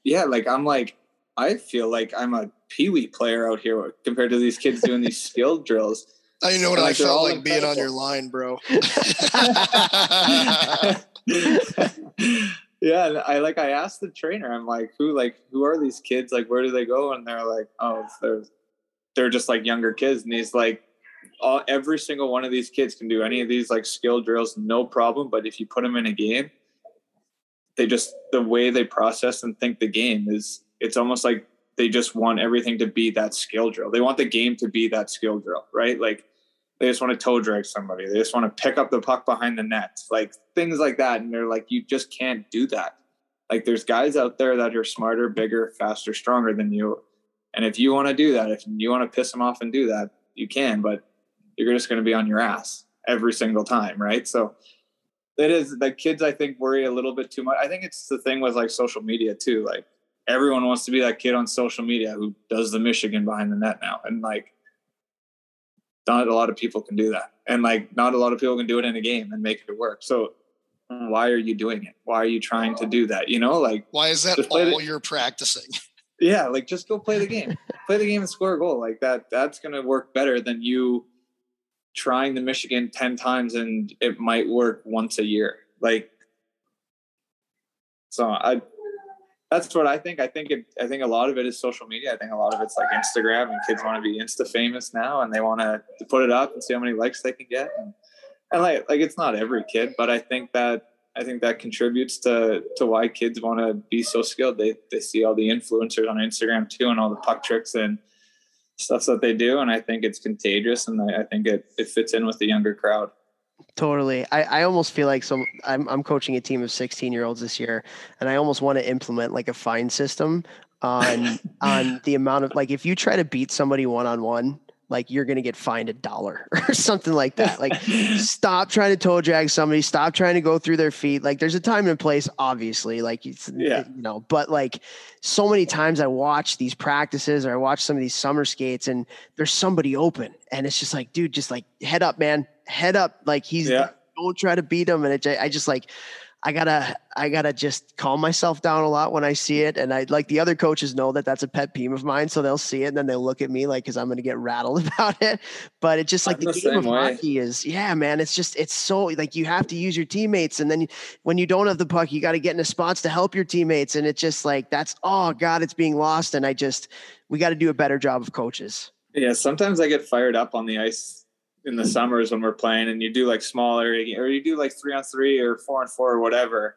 Yeah, like I'm like, I feel like I'm a peewee player out here compared to these kids doing these skill drills. Now you know what like, I felt like incredible. being on your line, bro. yeah, I like I asked the trainer, I'm like, who like who are these kids? Like where do they go? And they're like, oh, they're they're just like younger kids. And he's like, all, every single one of these kids can do any of these like skill drills, no problem. But if you put them in a game, they just the way they process and think the game is it's almost like they just want everything to be that skill drill. They want the game to be that skill drill, right? Like they just want to toe drag somebody. They just want to pick up the puck behind the net, like things like that. And they're like, you just can't do that. Like there's guys out there that are smarter, bigger, faster, stronger than you. And if you want to do that, if you want to piss them off and do that, you can. But you're just going to be on your ass every single time, right? So it is like kids, I think, worry a little bit too much. I think it's the thing with like social media too. Like everyone wants to be that kid on social media who does the Michigan behind the net now, and like not a lot of people can do that, and like not a lot of people can do it in a game and make it work. So why are you doing it? Why are you trying to do that? You know, like why is that all the, you're practicing? Yeah, like just go play the game. play the game and score a goal. Like that that's going to work better than you trying the Michigan 10 times and it might work once a year. Like so I that's what I think. I think it I think a lot of it is social media. I think a lot of it's like Instagram and kids want to be insta famous now and they want to put it up and see how many likes they can get and and like like it's not every kid, but I think that I think that contributes to to why kids want to be so skilled. They they see all the influencers on Instagram too, and all the puck tricks and stuff that they do, and I think it's contagious, and I, I think it it fits in with the younger crowd. Totally. I, I almost feel like so I'm I'm coaching a team of 16 year olds this year, and I almost want to implement like a fine system on on the amount of like if you try to beat somebody one on one like you're going to get fined a dollar or something like that. Like stop trying to toe drag somebody, stop trying to go through their feet. Like there's a time and place, obviously, like it's, yeah. you know, but like so many times I watch these practices or I watch some of these summer skates and there's somebody open and it's just like, dude, just like head up, man, head up. Like he's, yeah. don't try to beat him. And it, I just like, I gotta I gotta just calm myself down a lot when I see it, and I like the other coaches know that that's a pet peeve of mine, so they'll see it and then they'll look at me like because I'm gonna get rattled about it. But it's just like I'm the, the game of way. hockey is, yeah, man. It's just it's so like you have to use your teammates, and then when you don't have the puck, you got to get into spots to help your teammates, and it's just like that's oh god, it's being lost, and I just we got to do a better job of coaches. Yeah, sometimes I get fired up on the ice in the summers when we're playing and you do like smaller or you do like three on three or four on four or whatever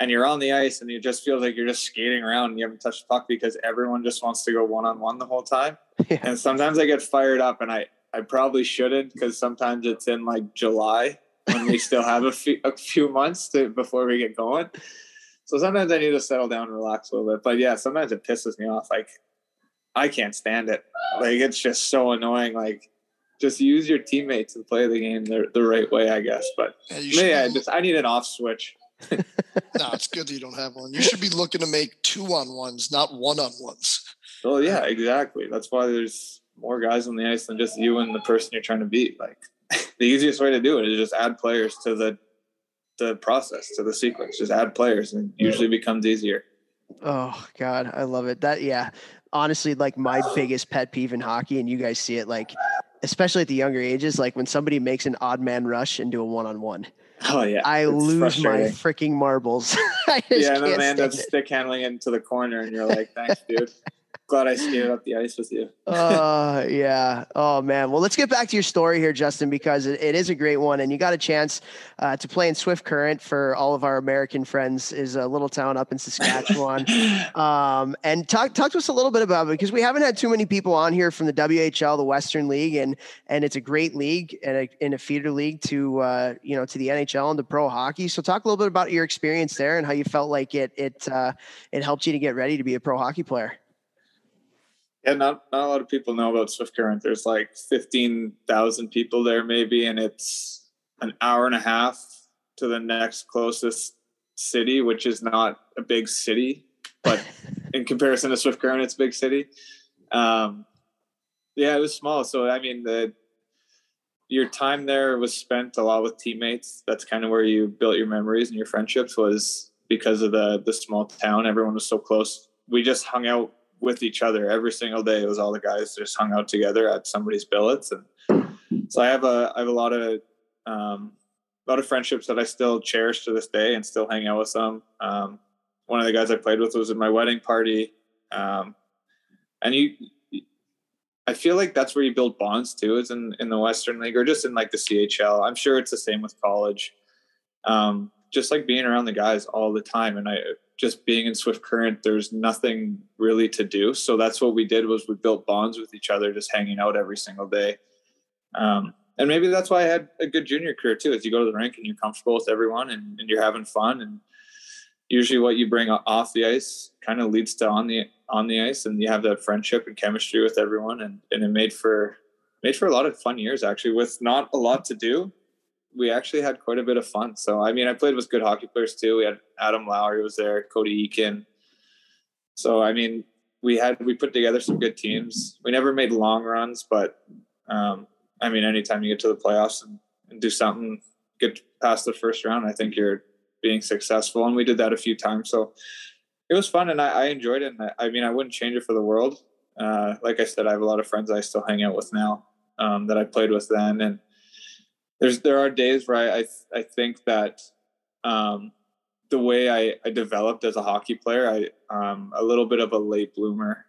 and you're on the ice and it just feels like you're just skating around and you haven't touched the puck because everyone just wants to go one on one the whole time. Yeah. And sometimes I get fired up and I, I probably shouldn't because sometimes it's in like July when we still have a few, a few months to, before we get going. So sometimes I need to settle down and relax a little bit. But yeah, sometimes it pisses me off. Like I can't stand it. Like it's just so annoying. Like just use your teammates and play the game the, the right way, I guess. But yeah, yeah I just I need an off switch. no, it's good that you don't have one. You should be looking to make two on ones, not one on ones. Well, yeah, exactly. That's why there's more guys on the ice than just you and the person you're trying to beat. Like the easiest way to do it is just add players to the the process, to the sequence. Just add players and it usually becomes easier. Oh God, I love it. That yeah. Honestly, like my biggest pet peeve in hockey, and you guys see it like especially at the younger ages, like when somebody makes an odd man rush into a one on one. Oh yeah, I lose my freaking marbles. I yeah, and then end up stick handling it into the corner, and you're like, "Thanks, dude." glad I skated up the ice with you. Oh uh, yeah. Oh man. Well, let's get back to your story here, Justin, because it, it is a great one, and you got a chance uh, to play in Swift Current for all of our American friends. Is a little town up in Saskatchewan. um, and talk talk to us a little bit about it because we haven't had too many people on here from the WHL, the Western League, and and it's a great league and a, in a feeder league to uh, you know to the NHL and to pro hockey. So talk a little bit about your experience there and how you felt like it it uh, it helped you to get ready to be a pro hockey player. Yeah, not not a lot of people know about Swift Current. There's like fifteen thousand people there, maybe, and it's an hour and a half to the next closest city, which is not a big city, but in comparison to Swift Current, it's a big city. Um, yeah, it was small. So I mean, the your time there was spent a lot with teammates. That's kind of where you built your memories and your friendships was because of the the small town. Everyone was so close. We just hung out with each other every single day. It was all the guys just hung out together at somebody's billets, and so I have a I have a lot of um, a lot of friendships that I still cherish to this day and still hang out with some. Um, one of the guys I played with was at my wedding party, um, and you. I feel like that's where you build bonds too, is in, in the Western League or just in like the CHL. I'm sure it's the same with college. Um, just like being around the guys all the time. And I just being in Swift Current, there's nothing really to do. So that's what we did was we built bonds with each other, just hanging out every single day. Um, and maybe that's why I had a good junior career too. Is you go to the rink and you're comfortable with everyone and, and you're having fun. And usually, what you bring off the ice kind of leads to on the on the ice, and you have that friendship and chemistry with everyone. And and it made for made for a lot of fun years actually with not a lot to do we actually had quite a bit of fun. So i mean i played with good hockey players too. We had adam lowry was there cody eakin. So i mean we had we put together some good teams. We never made long runs but um, i mean anytime you get to the playoffs and, and do something get past the first round i think you're being successful. And we did that a few times. So it was fun and I, I enjoyed it. And I, I, mean i wouldn't change it for the world. Uh, like i said i have a lot of friends i still hang out with now um, that I played with then. And there's there are days where I I, I think that um, the way I, I developed as a hockey player, I um, a little bit of a late bloomer.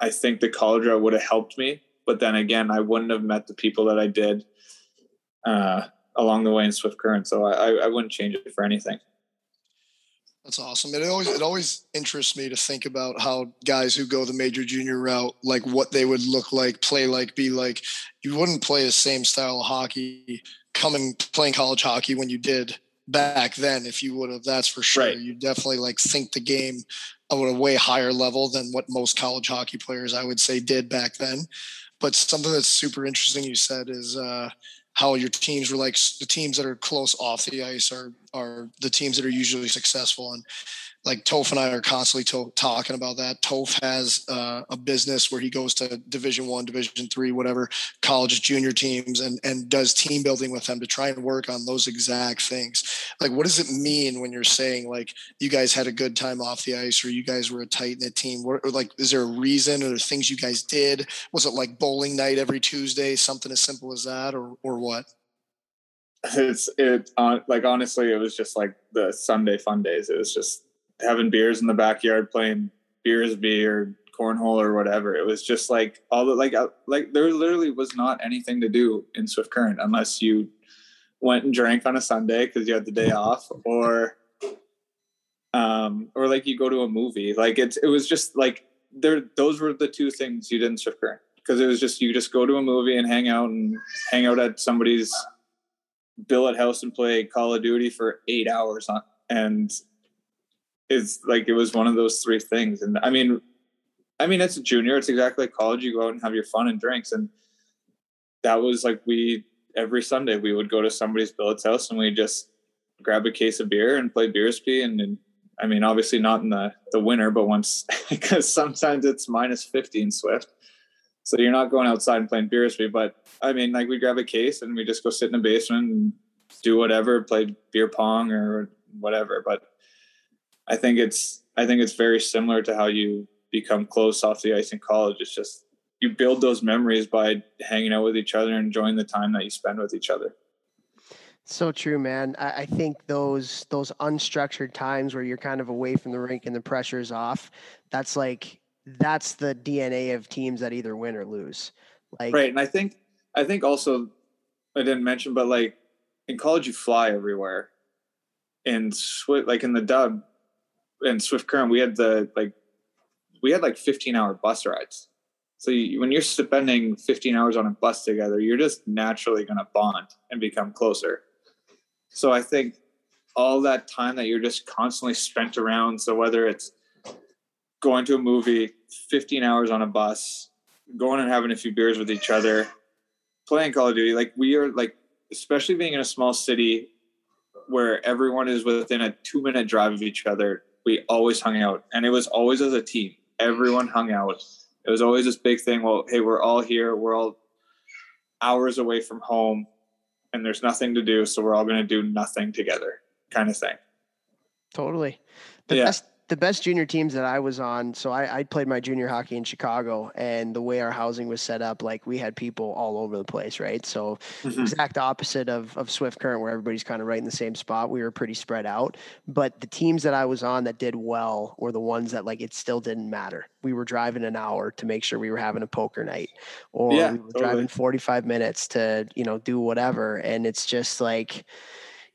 I think the college route would have helped me, but then again, I wouldn't have met the people that I did uh, along the way in Swift Current. So I, I wouldn't change it for anything. That's awesome. It always it always interests me to think about how guys who go the major junior route, like what they would look like, play like, be like. You wouldn't play the same style of hockey coming playing college hockey when you did back then if you would have that's for sure right. you definitely like think the game at a way higher level than what most college hockey players i would say did back then but something that's super interesting you said is uh how your teams were like the teams that are close off the ice are are the teams that are usually successful. And like Toph and I are constantly to- talking about that. Toph has uh, a business where he goes to Division One, Division Three, whatever college junior teams, and and does team building with them to try and work on those exact things. Like, what does it mean when you're saying like you guys had a good time off the ice, or you guys were a tight knit team? What, or like, is there a reason, or things you guys did? Was it like bowling night every Tuesday, something as simple as that, or or what? It's it on like honestly, it was just like the Sunday fun days. It was just having beers in the backyard playing Beersbee or cornhole or whatever. It was just like all the like uh, like there literally was not anything to do in Swift Current unless you went and drank on a Sunday because you had the day off or um or like you go to a movie. Like it's it was just like there those were the two things you did in Swift Current because it was just you just go to a movie and hang out and hang out at somebody's billet house and play Call of Duty for eight hours on and it's like it was one of those three things. And I mean, I mean, it's a junior. It's exactly like college. You go out and have your fun and drinks, and that was like we every Sunday we would go to somebody's billet's house and we just grab a case of beer and play Beersbee. And, and I mean, obviously not in the the winter, but once because sometimes it's minus fifty in Swift. So you're not going outside and playing Beersbee, but I mean, like we grab a case and we just go sit in the basement and do whatever, play beer pong or whatever. But I think it's I think it's very similar to how you become close off the ice in college. It's just you build those memories by hanging out with each other and enjoying the time that you spend with each other. So true, man. I, I, think those those unstructured times where you're kind of away from the rink and the pressure's off, that's like that's the DNA of teams that either win or lose. Like Right. And I think I think also I didn't mention, but like in college you fly everywhere. And like in the dub, in Swift Current, we had the like we had like 15 hour bus rides. So you, when you're spending 15 hours on a bus together, you're just naturally going to bond and become closer. So I think all that time that you're just constantly spent around. So whether it's going to a movie, 15 hours on a bus, going and having a few beers with each other, playing Call of Duty, like we are like, especially being in a small city where everyone is within a two minute drive of each other we always hung out. And it was always as a team. Everyone hung out. It was always this big thing well hey we're all here. We're all hours away from home and there's nothing to do so we're all going to do nothing together kind of thing. Totally. The yeah. The best junior teams that I was on, so I, I played my junior hockey in Chicago, and the way our housing was set up, like we had people all over the place, right? So mm-hmm. exact opposite of of Swift Current, where everybody's kind of right in the same spot. We were pretty spread out, but the teams that I was on that did well were the ones that like it still didn't matter. We were driving an hour to make sure we were having a poker night, or yeah, we were totally. driving forty five minutes to you know do whatever, and it's just like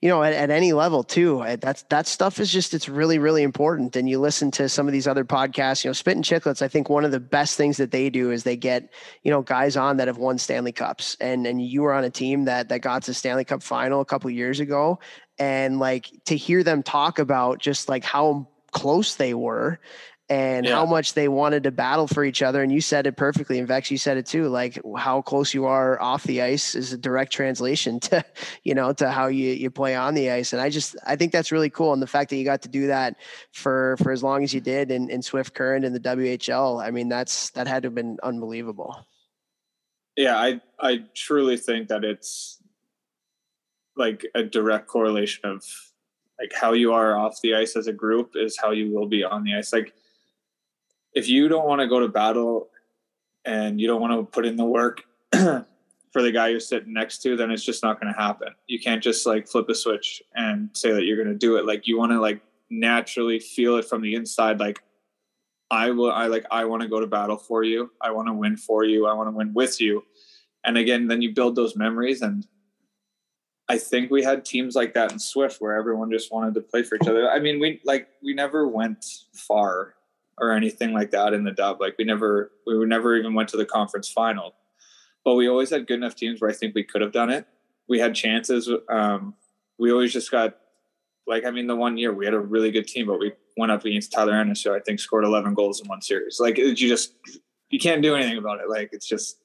you know, at, at any level too. That's that stuff is just it's really really important. And you listen to some of these other podcasts, you know, Spit and Chicklets. I think one of the best things that they do is they get you know guys on that have won Stanley Cups, and and you were on a team that that got to Stanley Cup final a couple years ago, and like to hear them talk about just like how close they were and Yeah. how much they wanted to battle for each other. And you said it perfectly. And Vex, you said it too. Like how close you are off the ice is a direct translation to, you know, to how you, you play on the ice. And I just, I think that's really cool. And the fact that you got to do that for, for as long as you did in, in Swift Current and the WHL, I mean, that's, that had to have been unbelievable. yeah i i truly think that it's like a direct correlation of like how you are off the ice as a group is how you will be on the ice like if you don't want to go to battle and you don't want to put in the work for the guy you're sitting next to then it's just not going to happen you can't just like flip a switch and say that you're going to do it like you want to like naturally feel it from the inside like I will I like I want to go to battle for you. I want to win for you. I want to win with you. And again, then you build those memories and I think we had teams like that in Swift where everyone just wanted to play for each other. I mean, we like we never went far or anything like that in the dub. Like we never we never even went to the conference final. But we always had good enough teams where I think we could have done it. We had chances. Um, we always just got like I mean, the one year we had a really good team, but we went up against Tyler Ennis, who I think scored 11 goals in one series. Like you just you can't do anything about it. Like it's just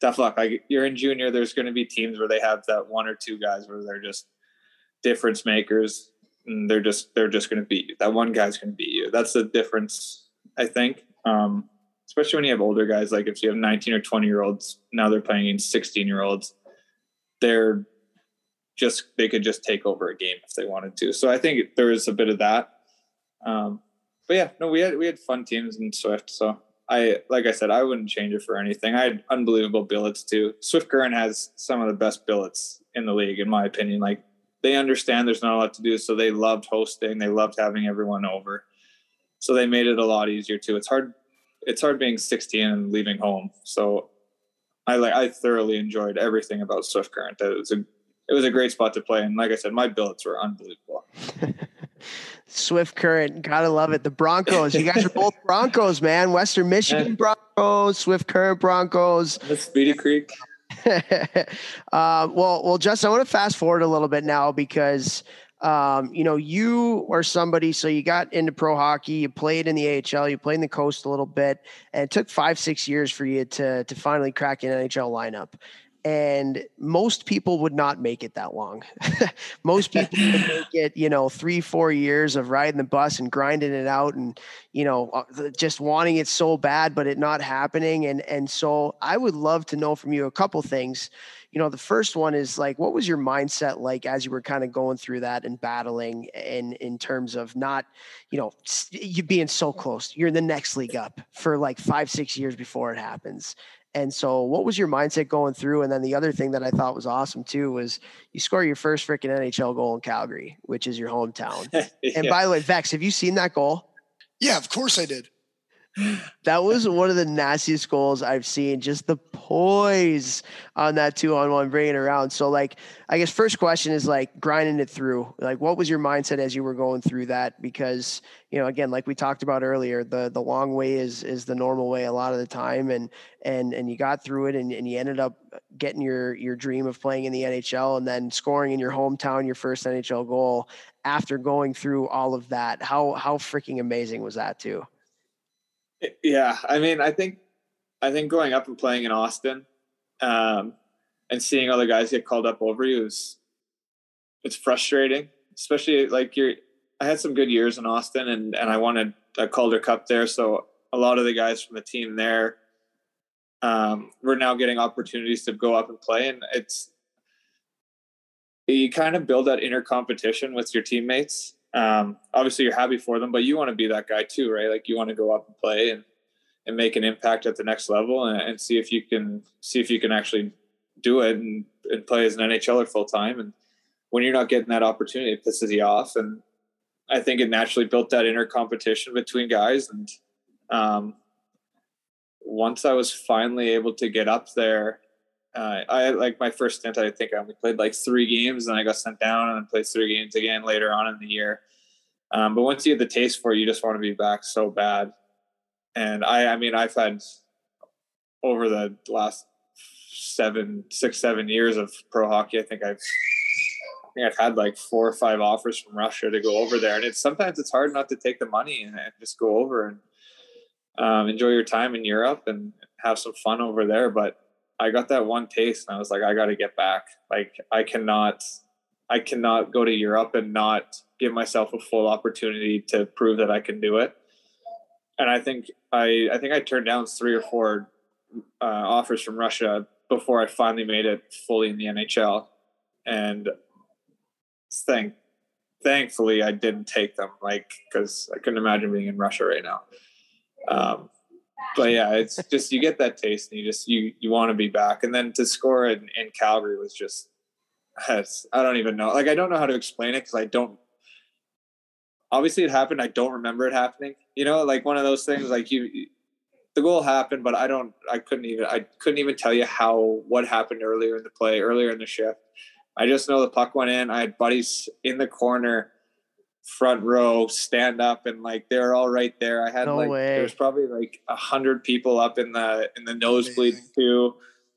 tough luck. Like you're in junior, there's going to be teams where they have that one or two guys where they're just difference makers, they're just they're just going to beat you. That one guy's going to beat you. That's the difference, I think. Um, especially when you have older guys, like if you have 19 or 20 year olds, now they're playing against 16 year olds. They're just they could just take over a game if they wanted to. So I think there is a bit of that. Um, but yeah, no, we had we had fun teams in Swift. So I like I said, I wouldn't change it for anything. I had unbelievable billets too. Swift Current has some of the best billets in the league, in my opinion. Like they understand there's not a lot to do, so they loved hosting. They loved having everyone over. So they made it a lot easier too. It's hard. It's hard being 16 and leaving home. So I like I thoroughly enjoyed everything about Swift Current. It was a it was a great spot to play. And like I said, my billets were unbelievable. Swift Current, gotta love it. The Broncos, you guys are both Broncos, man. Western Michigan Broncos, Swift Current Broncos. That's Speedy Creek. uh, well, well, Justin, I want to fast forward a little bit now because um, you know you are somebody. So you got into pro hockey, you played in the AHL, you played in the coast a little bit, and it took five, six years for you to to finally crack an NHL lineup. And most people would not make it that long. most people would make it, you know, three, four years of riding the bus and grinding it out, and you know, uh, just wanting it so bad, but it not happening. And and so I would love to know from you a couple things. You know, the first one is like, what was your mindset like as you were kind of going through that and battling, in in terms of not, you know, you being so close. You're in the next league up for like five, six years before it happens. And so, what was your mindset going through? And then the other thing that I thought was awesome too was you score your first freaking NHL goal in Calgary, which is your hometown. And by the way, Vex, have you seen that goal? Yeah, of course I did. That was one of the nastiest goals I've seen. Just the poise on that two on one, bringing around. So, like, I guess first question is like grinding it through. Like, what was your mindset as you were going through that? Because you know, again, like we talked about earlier, the the long way is is the normal way a lot of the time, and and and you got through it, and, and you ended up getting your your dream of playing in the NHL, and then scoring in your hometown your first NHL goal after going through all of that. How how freaking amazing was that too? Yeah, I mean, I think, I think going up and playing in Austin, um, and seeing other guys get called up over you is, it's frustrating. Especially like you're, I had some good years in Austin, and and I wanted a, Calder Cup there, so a lot of the guys from the team there, um, we're now getting opportunities to go up and play, and it's, you kind of build that inner competition with your teammates um, obviously you're happy for them, but you want to be that guy too, right? Like you want to go up and play and, and make an impact at the next level and, and see if you can see if you can actually do it and, and play as an NHLer full time. And when you're not getting that opportunity, it pisses you off. And I think it naturally built that inner competition between guys. And um, once I was finally able to get up there, uh, I like my first stint. I think I only played like three games, and I got sent down and played three games again later on in the year. Um, but once you get the taste for it, you just want to be back so bad. And I, I mean, I've had over the last seven, six, seven years of pro hockey. I think I've, I think I've had like four or five offers from Russia to go over there, and it's sometimes it's hard not to take the money and, and just go over and um, enjoy your time in Europe and have some fun over there. But I got that one taste and I was like, I got to get back. Like I cannot, I cannot go to Europe and not give myself a full opportunity to prove that I can do it. And I think I, I think I turned down three or four uh, offers from Russia before I finally made it fully in the NHL. And thank, thankfully I didn't take them like, cause I couldn't imagine being in Russia right now. Um, but yeah, it's just you get that taste and you just you you want to be back. And then to score in, in Calgary was just I don't even know. Like I don't know how to explain it because I don't. Obviously, it happened. I don't remember it happening. You know, like one of those things. Like you, the goal happened, but I don't. I couldn't even. I couldn't even tell you how what happened earlier in the play, earlier in the shift. I just know the puck went in. I had buddies in the corner front row stand up and like they're all right there. I had no like way. there's probably like a hundred people up in the in the nosebleed too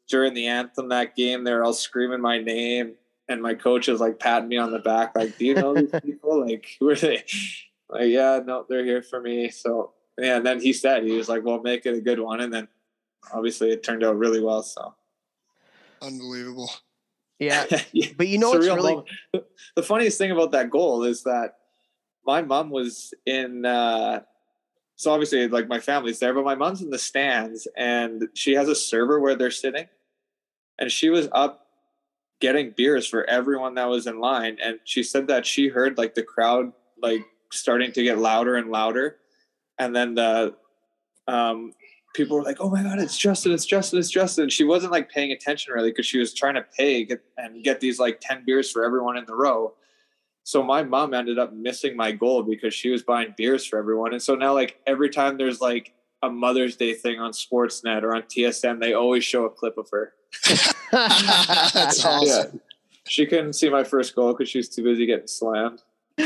during the anthem that game. They're all screaming my name and my coach is like patting me on the back, like, Do you know these people? Like who are they? Like, yeah, no, they're here for me. So yeah, and then he said he was like, Well, make it a good one. And then obviously it turned out really well. So unbelievable. Yeah. But you know what's really moment. the funniest thing about that goal is that my mom was in uh so obviously like my family's there but my mom's in the stands and she has a server where they're sitting and she was up getting beers for everyone that was in line and she said that she heard like the crowd like starting to get louder and louder and then the um people were like oh my god it's justin it's justin it's justin and she wasn't like paying attention really because she was trying to pay get, and get these like 10 beers for everyone in the row so my mom ended up missing my goal because she was buying beers for everyone. And so now like every time there's like a Mother's Day thing on Sportsnet or on TSN, they always show a clip of her. That's awesome. Yeah. She couldn't see my first goal because she was too busy getting slammed.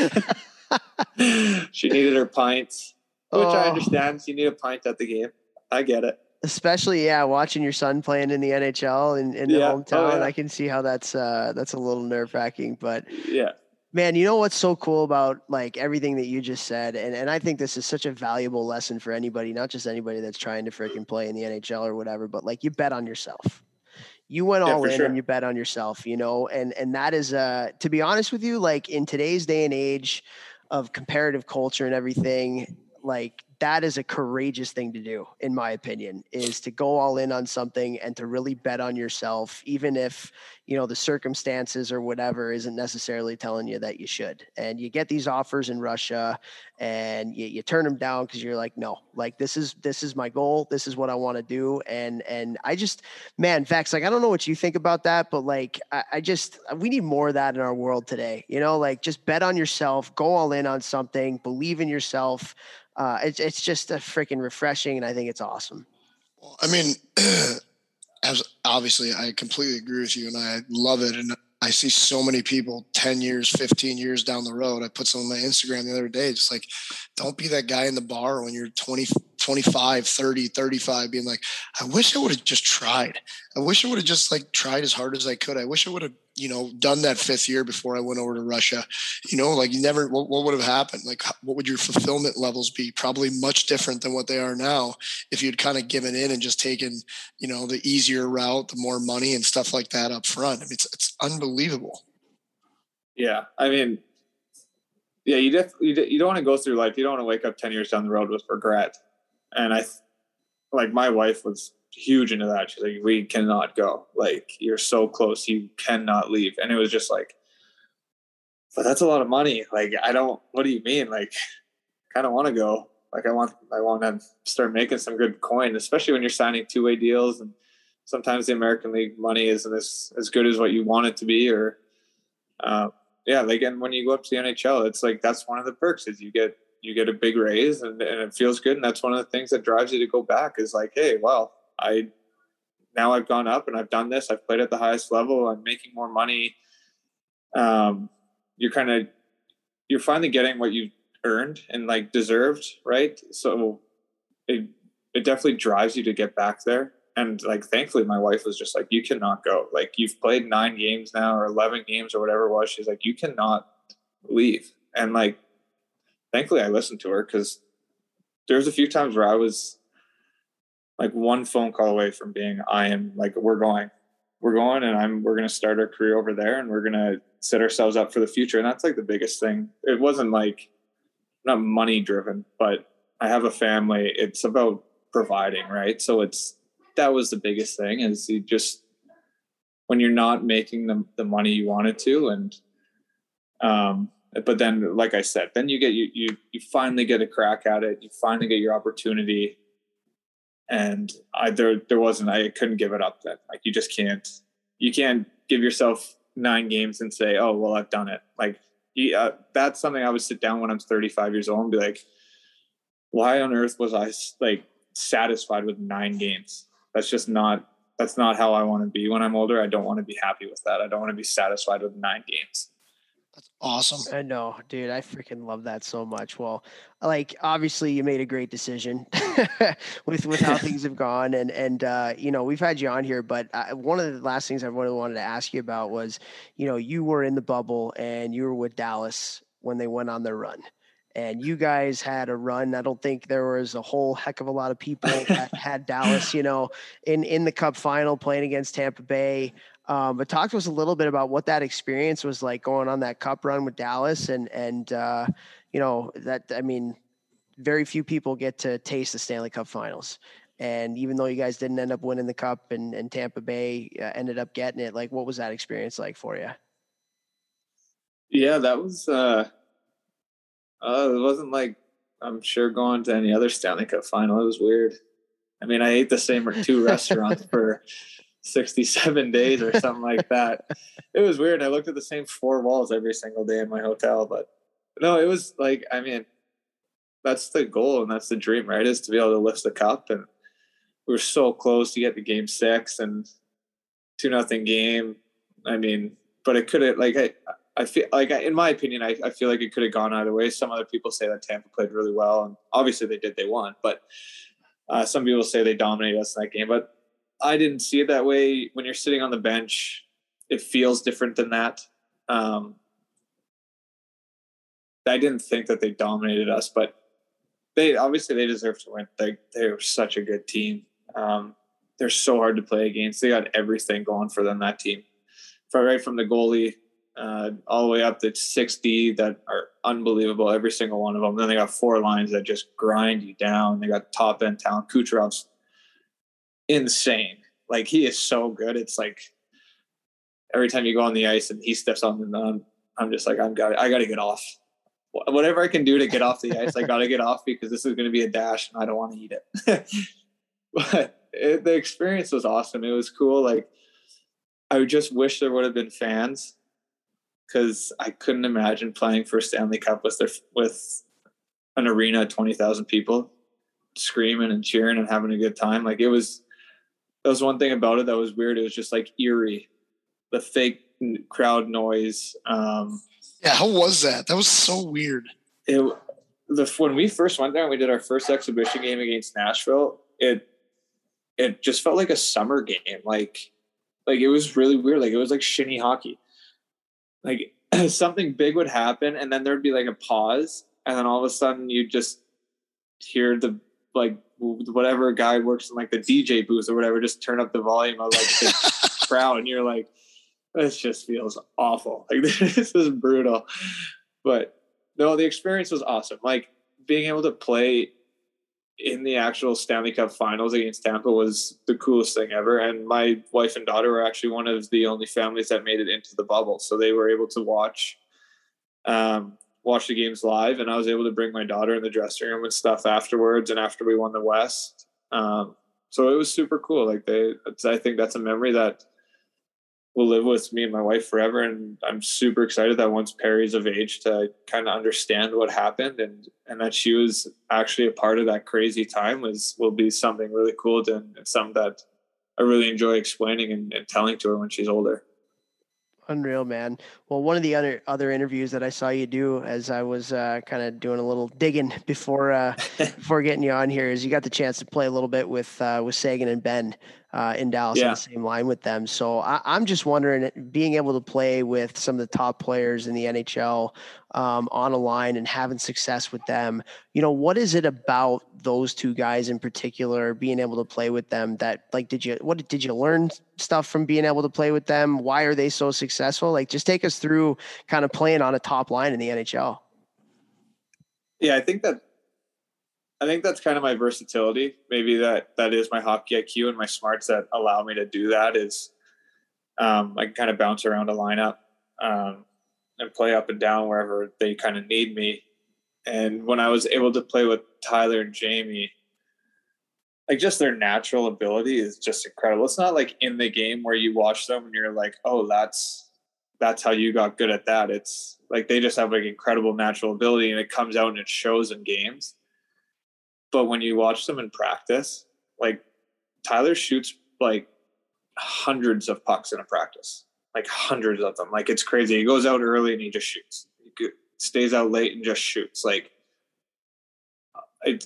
she needed her pints, which oh. I understand. You need a pint at the game. I get it. Especially, yeah, watching your son playing in the NHL in, in the yeah. hometown, oh, yeah. I can see how that's uh, that's a little nerve wracking. But yeah, Man, you know what's so cool about like everything that you just said, and, and I think this is such a valuable lesson for anybody, not just anybody that's trying to freaking play in the NHL or whatever, but like you bet on yourself. You went all in sure. and you bet on yourself, you know, and and that is uh to be honest with you, like in today's day and age of comparative culture and everything, like that is a courageous thing to do in my opinion is to go all in on something and to really bet on yourself even if you know the circumstances or whatever isn't necessarily telling you that you should. And you get these offers in russia and you, you turn them down because you're like no like this is this is my goal. This is what i want to do. And and i just man vex like i don't know what you think about that but like I, I just we need more of that in our world today you know? Like just bet on yourself go all in on something believe in yourself uh, it's it's just a freaking refreshing, and I think it's awesome. Well, I mean, as obviously, I completely agree with you, and I love it. And I see so many people 10 years, 15 years down the road. I put some on my Instagram the other day, just like, don't be that guy in the bar when you're 20, 25, 30, 35, being like, I wish I would have just tried. I wish I would have just like tried as hard as I could. I wish I would have you know, done that fifth year before I went over to Russia, you know, like you never, what, what, would have happened? Like, what would your fulfillment levels be? Probably much different than what they are now if you'd kind of given in and just taken, you know, the easier route, the more money and stuff like that up front. I mean, it's, it's unbelievable. Yeah. I mean, yeah, you, def- you, you don't want to go through life. You don't want to wake up 10 years down the road with regret. And I, like my wife was huge into that. She's like, we cannot go. Like, you're so close. You cannot leave. And it was just like, but that's a lot of money. Like, I don't, what do you mean? Like, I kind of want to go. Like, I want, I want to start making some good coin, especially when you're signing two way deals. And sometimes the American League money isn't as, as good as what you want it to be. Or, uh, yeah, like, and when you go up to the NHL, it's like, that's one of the perks is you get, you get a big raise and, and it feels good. And that's one of the things that drives you to go back is like, hey, well, I now I've gone up and I've done this. I've played at the highest level. I'm making more money. Um, you're kind of you're finally getting what you earned and like deserved, right? So it it definitely drives you to get back there. And like thankfully my wife was just like, you cannot go. Like you've played nine games now or eleven games or whatever it was. She's like, you cannot leave. And like thankfully I listened to her because there's a few times where I was like one phone call away from being I am like we're going, we're going, and I'm we're gonna start our career over there, and we're gonna set ourselves up for the future, and that's like the biggest thing. It wasn't like not money driven, but I have a family. It's about providing, right? So it's that was the biggest thing is you just when you're not making the the money you wanted to, and um, but then like I said, then you get you you you finally get a crack at it. You finally get your opportunity, and I there there wasn't I couldn't give it up. Then like you just can't you can't give yourself nine games and say, oh well, I've done it. Like yeah, uh, that's something I would sit down when I'm 35 years old and be like, why on earth was I like satisfied with nine games? That's just not that's not how I want to be when I'm older. I don't want to be happy with that. I don't want to be satisfied with nine games. Awesome. I know, dude. I freaking love that so much. Well, like obviously you made a great decision with with how things have gone, and and uh, you know we've had you on here, but uh, one of the last things I really wanted to ask you about was, you know, you were in the bubble and you were with Dallas when they went on their run, and you guys had a run. I don't think there was a whole heck of a lot of people that had Dallas, you know, in in the Cup final playing against Tampa Bay. Um, but talk to us a little bit about what that experience was like going on that cup run with Dallas and, and, uh, you know, that, I mean, very few people get to taste the Stanley Cup finals. And even though you guys didn't end up winning the cup and, and Tampa Bay uh, ended up getting it, like, what was that experience like for you? Yeah, that was, uh, uh, it wasn't like, I'm sure going to any other Stanley Cup final. It was weird. I mean, I ate the same two restaurants for 67 days or something like that. It was weird. I looked at the same four walls every single day in my hotel, but no, it was like, I mean, that's the goal and that's the dream, right? Is to be able to lift the cup. And we were so close to get to game six and two nothing game. I mean, but it could have like I I feel like in my opinion, I, I feel like it could have gone either way. Some other people say that Tampa played really well, and obviously they did. They won, but uh, some people say they dominated us in that game. But I didn't see it that way. When you're sitting on the bench, it feels different than that. Um, I didn't think that they dominated us, but they obviously they deserve to win. They they were such a good team. Um, they're so hard to play against. They got everything going for them. That team, right from the goalie uh, all the way up to 60 that are unbelievable. Every single one of them. Then they got four lines that just grind you down. They got top end talent. Kucherov's insane. Like he is so good. It's like every time you go on the ice and he steps on the I'm, I'm just like I'm got I got to get off. Whatever I can do to get off the ice, I got to get off because this is going to be a dash and I don't want to eat it. but it, the experience was awesome. It was cool. Like I just wish there would have been fans because I couldn't imagine playing for Stanley Cup with their, with an arena of twenty thousand people screaming and cheering and having a good time. Like it was that was one thing about it that was weird. It was just like eerie, the fake crowd noise. Um, yeah, how was that? That was so weird. It the when we first went there and we did our first exhibition game against Nashville, it it just felt like a summer game. Like like it was really weird. Like it was like shinny hockey. Like something big would happen and then there'd be like a pause and then all of a sudden you just hear the like whatever guy works in like the DJ booth or whatever, just turn up the volume of like the crowd, and you're like, this just feels awful. Like this is brutal. But no, the experience was awesome. Like being able to play in the actual Stanley Cup Finals against Tampa was the coolest thing ever. And my wife and daughter were actually one of the only families that made it into the bubble, so they were able to watch um, watch the games live, and I was able to bring my daughter in the dressing room and stuff afterwards, and after we won the West. Um, so it was super cool. Like they, I think that's a memory that will live with me and my wife forever. And I'm super excited that once Perry's of age to kind of understand what happened and and that she was actually a part of that crazy time was will be something really cool to, and something that I really enjoy explaining and, and telling to her when she's older. Unreal, man. Well, one of the other other interviews that I saw you do as I was uh, kind of doing a little digging before uh, before getting you on here is you got the chance to play a little bit with uh, with Seguin and Benn uh, in Dallas yeah. on the same line with them. So I, am just wondering, being able to play with some of the top players in the NHL um, on a line and having success with them, you know, what is it about those two guys in particular, being able to play with them that like, did you, what did you learn stuff from being able to play with them? Why are they so successful? Like, just take us through kind of playing on a top line in the NHL. Yeah, I think that I think that's kind of my versatility. Maybe that that is my hockey IQ and my smarts that allow me to do that. Is um, I can kind of bounce around a lineup um, and play up and down wherever they kind of need me. And when I was able to play with Tyler and Jamie, like just their natural ability is just incredible. It's not like in the game where you watch them and you're like, oh, that's that's how you got good at that. It's like they just have like incredible natural ability and it comes out and it shows in games. But when you watch them in practice, like Tyler shoots like hundreds of pucks in a practice, like hundreds of them. Like it's crazy. He goes out early and he just shoots. He stays out late and just shoots. Like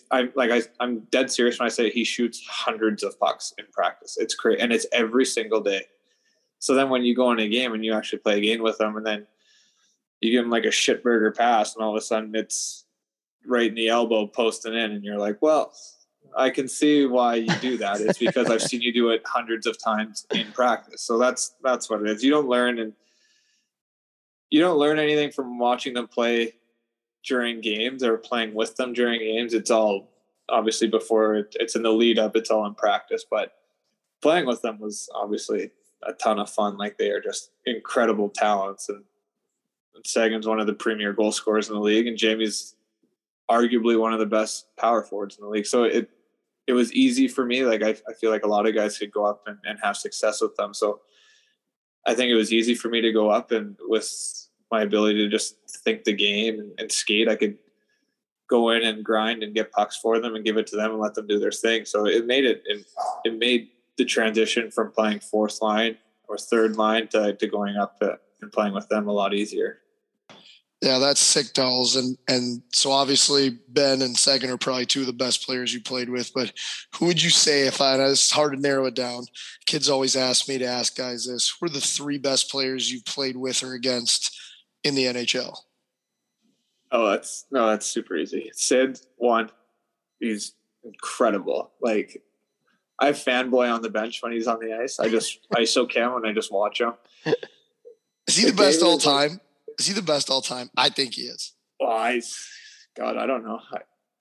I'm like I, I'm dead serious when I say he shoots hundreds of pucks in practice. It's crazy, and it's every single day. So then when you go in a game and you actually play a game with them, and then you give them like a shitburger pass, and all of a sudden it's right in the elbow posting in and you're like well i can see why you do that. It's because i've seen you do it hundreds of times in practice. So that's that's what it is. You don't learn and you don't learn anything from watching them play during games or playing with them during games. It's all obviously before it, it's in the lead up it's all in practice but playing with them was obviously a ton of fun like they are just incredible talents and, and Seguin's one of the premier goal scorers in the league and Jamie's arguably one of the best power forwards in the league. So it it was easy for me. Like I, I feel like a lot of guys could go up and, and have success with them. So I think it was easy for me to go up and with my ability to just think the game and, and skate, I could go in and grind and get pucks for them and give it to them and let them do their thing. So it made it it, it made the transition from playing fourth line or third line to, to going up and playing with them a lot easier. Yeah, that's sick dolls. And and so obviously Benn and Seguin are probably two of the best players you played with. But who would you say if I it's hard to narrow it down? Kids always ask me to ask guys this. Who are the three best players you've played with or against in the NHL? Oh, that's no, that's super easy. Sid, one. He's incredible. Like I have fanboy on the bench when he's on the ice. I just I so cam when I just watch him. Is he the best all time? Is he the best all time? I think he is. Well, I, God, I don't know.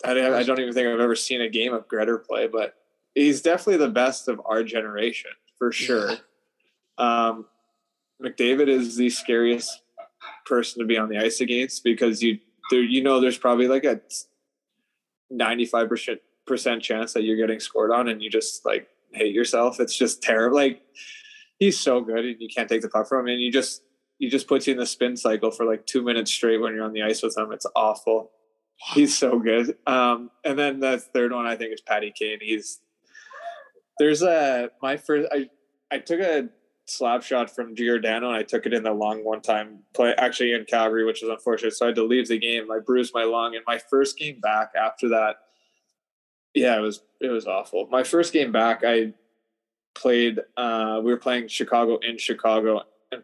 I, I, I don't even think I've ever seen a game of Gretzky play, but he's definitely the best of our generation for sure. Yeah. Um, McDavid is the scariest person to be on the ice against because you there you know there's probably like a 95 percent chance that you're getting scored on and you just like hate yourself. It's just terrible. Like he's so good and you can't take the puck from him and you just he just puts you in the spin cycle for like two minutes straight when you're on the ice with him. It's awful. He's so good. Um, and then the third one I think is Patty Kane. He's there's a my first I I took a slap shot from Giordano and I took it in the lung one time play actually in Calgary, which was unfortunate. So I had to leave the game. I bruised my lung and my first game back after that. Yeah, it was it was awful. My first game back, I played uh we were playing Chicago in Chicago and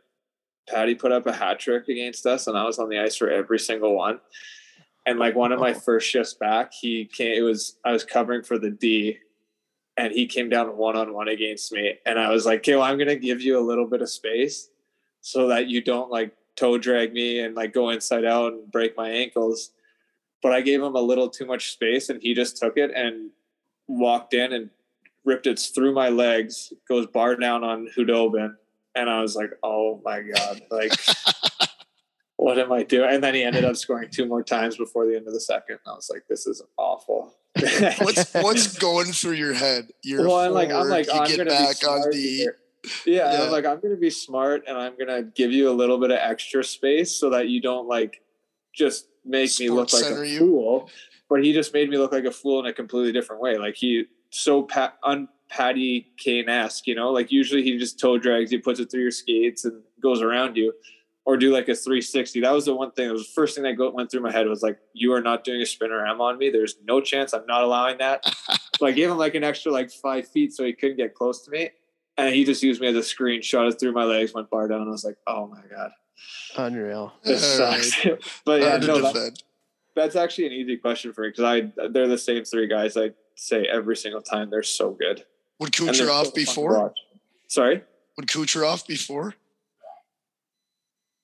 Patty put up a hat trick against us, and I was on the ice for every single one. And like one of my first shifts back, he came. It was I was covering for the D, and he came down one on one against me, and I was like, "Okay, well, I'm gonna give you a little bit of space, so that you don't like toe drag me and like go inside out and break my ankles." But I gave him a little too much space, and he just took it and walked in and ripped it through my legs, goes bar down on Khudobin, and I was like, oh my god, like what am I doing? And then he ended up scoring two more times before the end of the second. I was like, this is awful. what's what's going through your head? You're well, I'm like, I'm like, I'm get back on the. Yeah, yeah. I'm like, I'm gonna be smart and I'm gonna give you a little bit of extra space so that you don't like just make Sports me look like a you. fool. But he just made me look like a fool in a completely different way. Like he so pat un Patty Kane esque, you know, like usually he just toe drags you, puts it through your skates and goes around you, or do like a 360. That was the one thing. It was the first thing that go, went through my head was like, you are not doing a spinnerama on me. There's no chance. I'm not allowing that. So I gave him like an extra like five feet so he couldn't get close to me. And he just used me as a screen, shot it through my legs, went bar down. And I was like, oh my God. Unreal. This All sucks. but yeah, no, that, that's actually an easy question for me because I they're the same three guys I say every single time. They're so good. Would And they're so Kucherov fun before? Sorry? Would Kucherov before?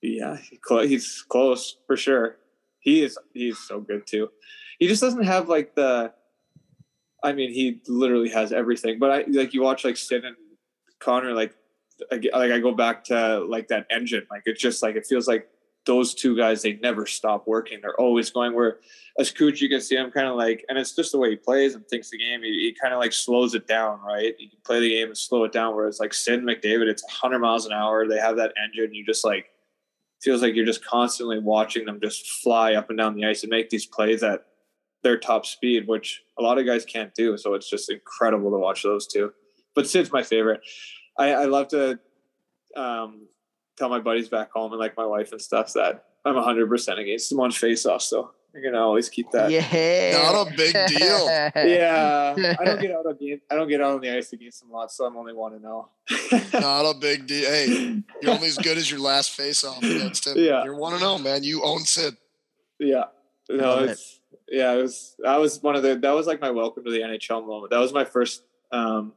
Yeah, he clo- he's close for sure. He is he's so good too. He just doesn't have like the. I mean, he literally has everything. But I like you watch like Sid and Connor. Like, Like I go back to like that engine. Like it's just like it feels like those two guys. They never stop working. They're always going. Where as Cooch, you can see him kind of like, and it's just the way he plays and thinks the game. He, he kind of like slows it down, right? You can play the game and slow it down. Whereas like Sid McDavid, it's 100 miles an hour. They have that engine. You just like feels like you're just constantly watching them just fly up and down the ice and make these plays at their top speed, which a lot of guys can't do. So it's just incredible to watch those two. But Sid's my favorite. I, I love to um, tell my buddies back home and like my wife and stuff that I'm 100% against them on face off. So you're going to always keep that. Yeah. Not a big deal. Yeah, I don't get out on the I don't get out on the ice against them a lot, so I'm only one to know. Not a big deal. Hey, you're only as good as your last face off against him. Yeah. You're one to know, man. You own Sid. Yeah. No, Love it. it's yeah, it was that was one of the that was like my welcome to the NHL moment. That was my first um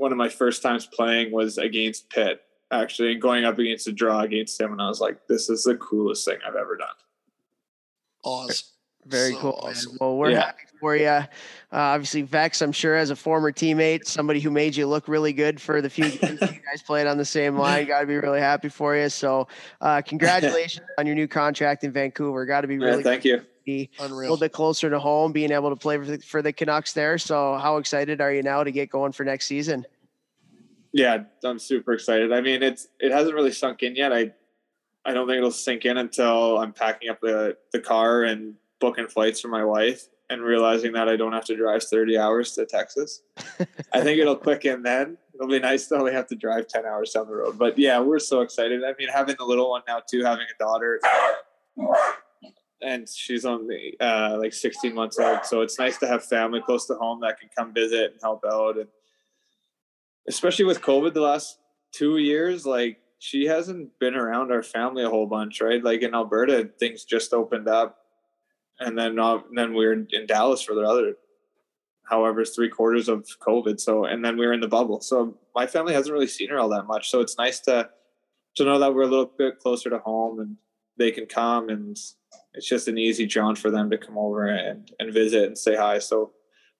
one of my first times playing was against Pitt, actually, and going up against a draw against him, and I was like, this is the coolest thing I've ever done. Awesome. Very So cool. awesome. Well, we're Yeah. happy for you. Uh, obviously, Vex, I'm sure, as a former teammate, somebody who made you look really good for the few games that you guys played on the same line. Got to be really happy for you. So, uh, congratulations on your new contract in Vancouver. Got to be Yeah, really thank you. Be a little bit closer to home, being able to play for the, for the Canucks there. So, how excited are you now to get going for next season? Yeah, I'm super excited. I mean, it's it hasn't really sunk in yet. I I don't think it'll sink in until I'm packing up the the car and booking flights for my wife and realizing that I don't have to drive 30 hours to Texas. I think it'll click in then. It'll be nice to only have to drive 10 hours down the road. But yeah, we're so excited. I mean, having the little one now too, having a daughter, and she's only uh, like 16 months old. So it's nice to have family close to home that can come visit and help out. And especially with COVID the last two years, like she hasn't been around our family a whole bunch, right? Like in Alberta, things just opened up, and then uh, then we were in Dallas for the other, however, three quarters of COVID. So and then we were in the bubble. So my family hasn't really seen her all that much. So it's nice to to know that we're a little bit closer to home and they can come and it's just an easy jaunt for them to come over and and visit and say hi. So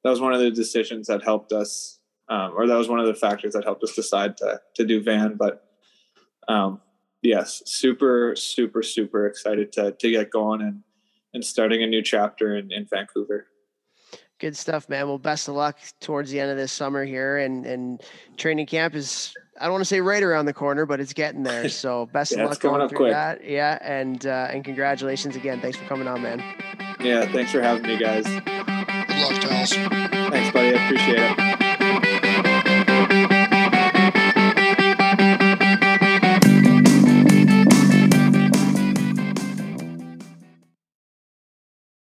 that was one of the decisions that helped us um, or that was one of the factors that helped us decide to to do van. But um, yes, super, super, super excited to to get going and and starting a new chapter in, in Vancouver. Good stuff, man. Well, best of luck towards the end of this summer here, and and training camp is I don't want to say right around the corner, but it's getting there. So best Yeah, of luck coming going up through quick. that. Yeah, and uh, and congratulations again. Thanks for coming on, man. Yeah, thanks for having me, guys. Good luck, Dallas. Thanks, buddy. I appreciate it.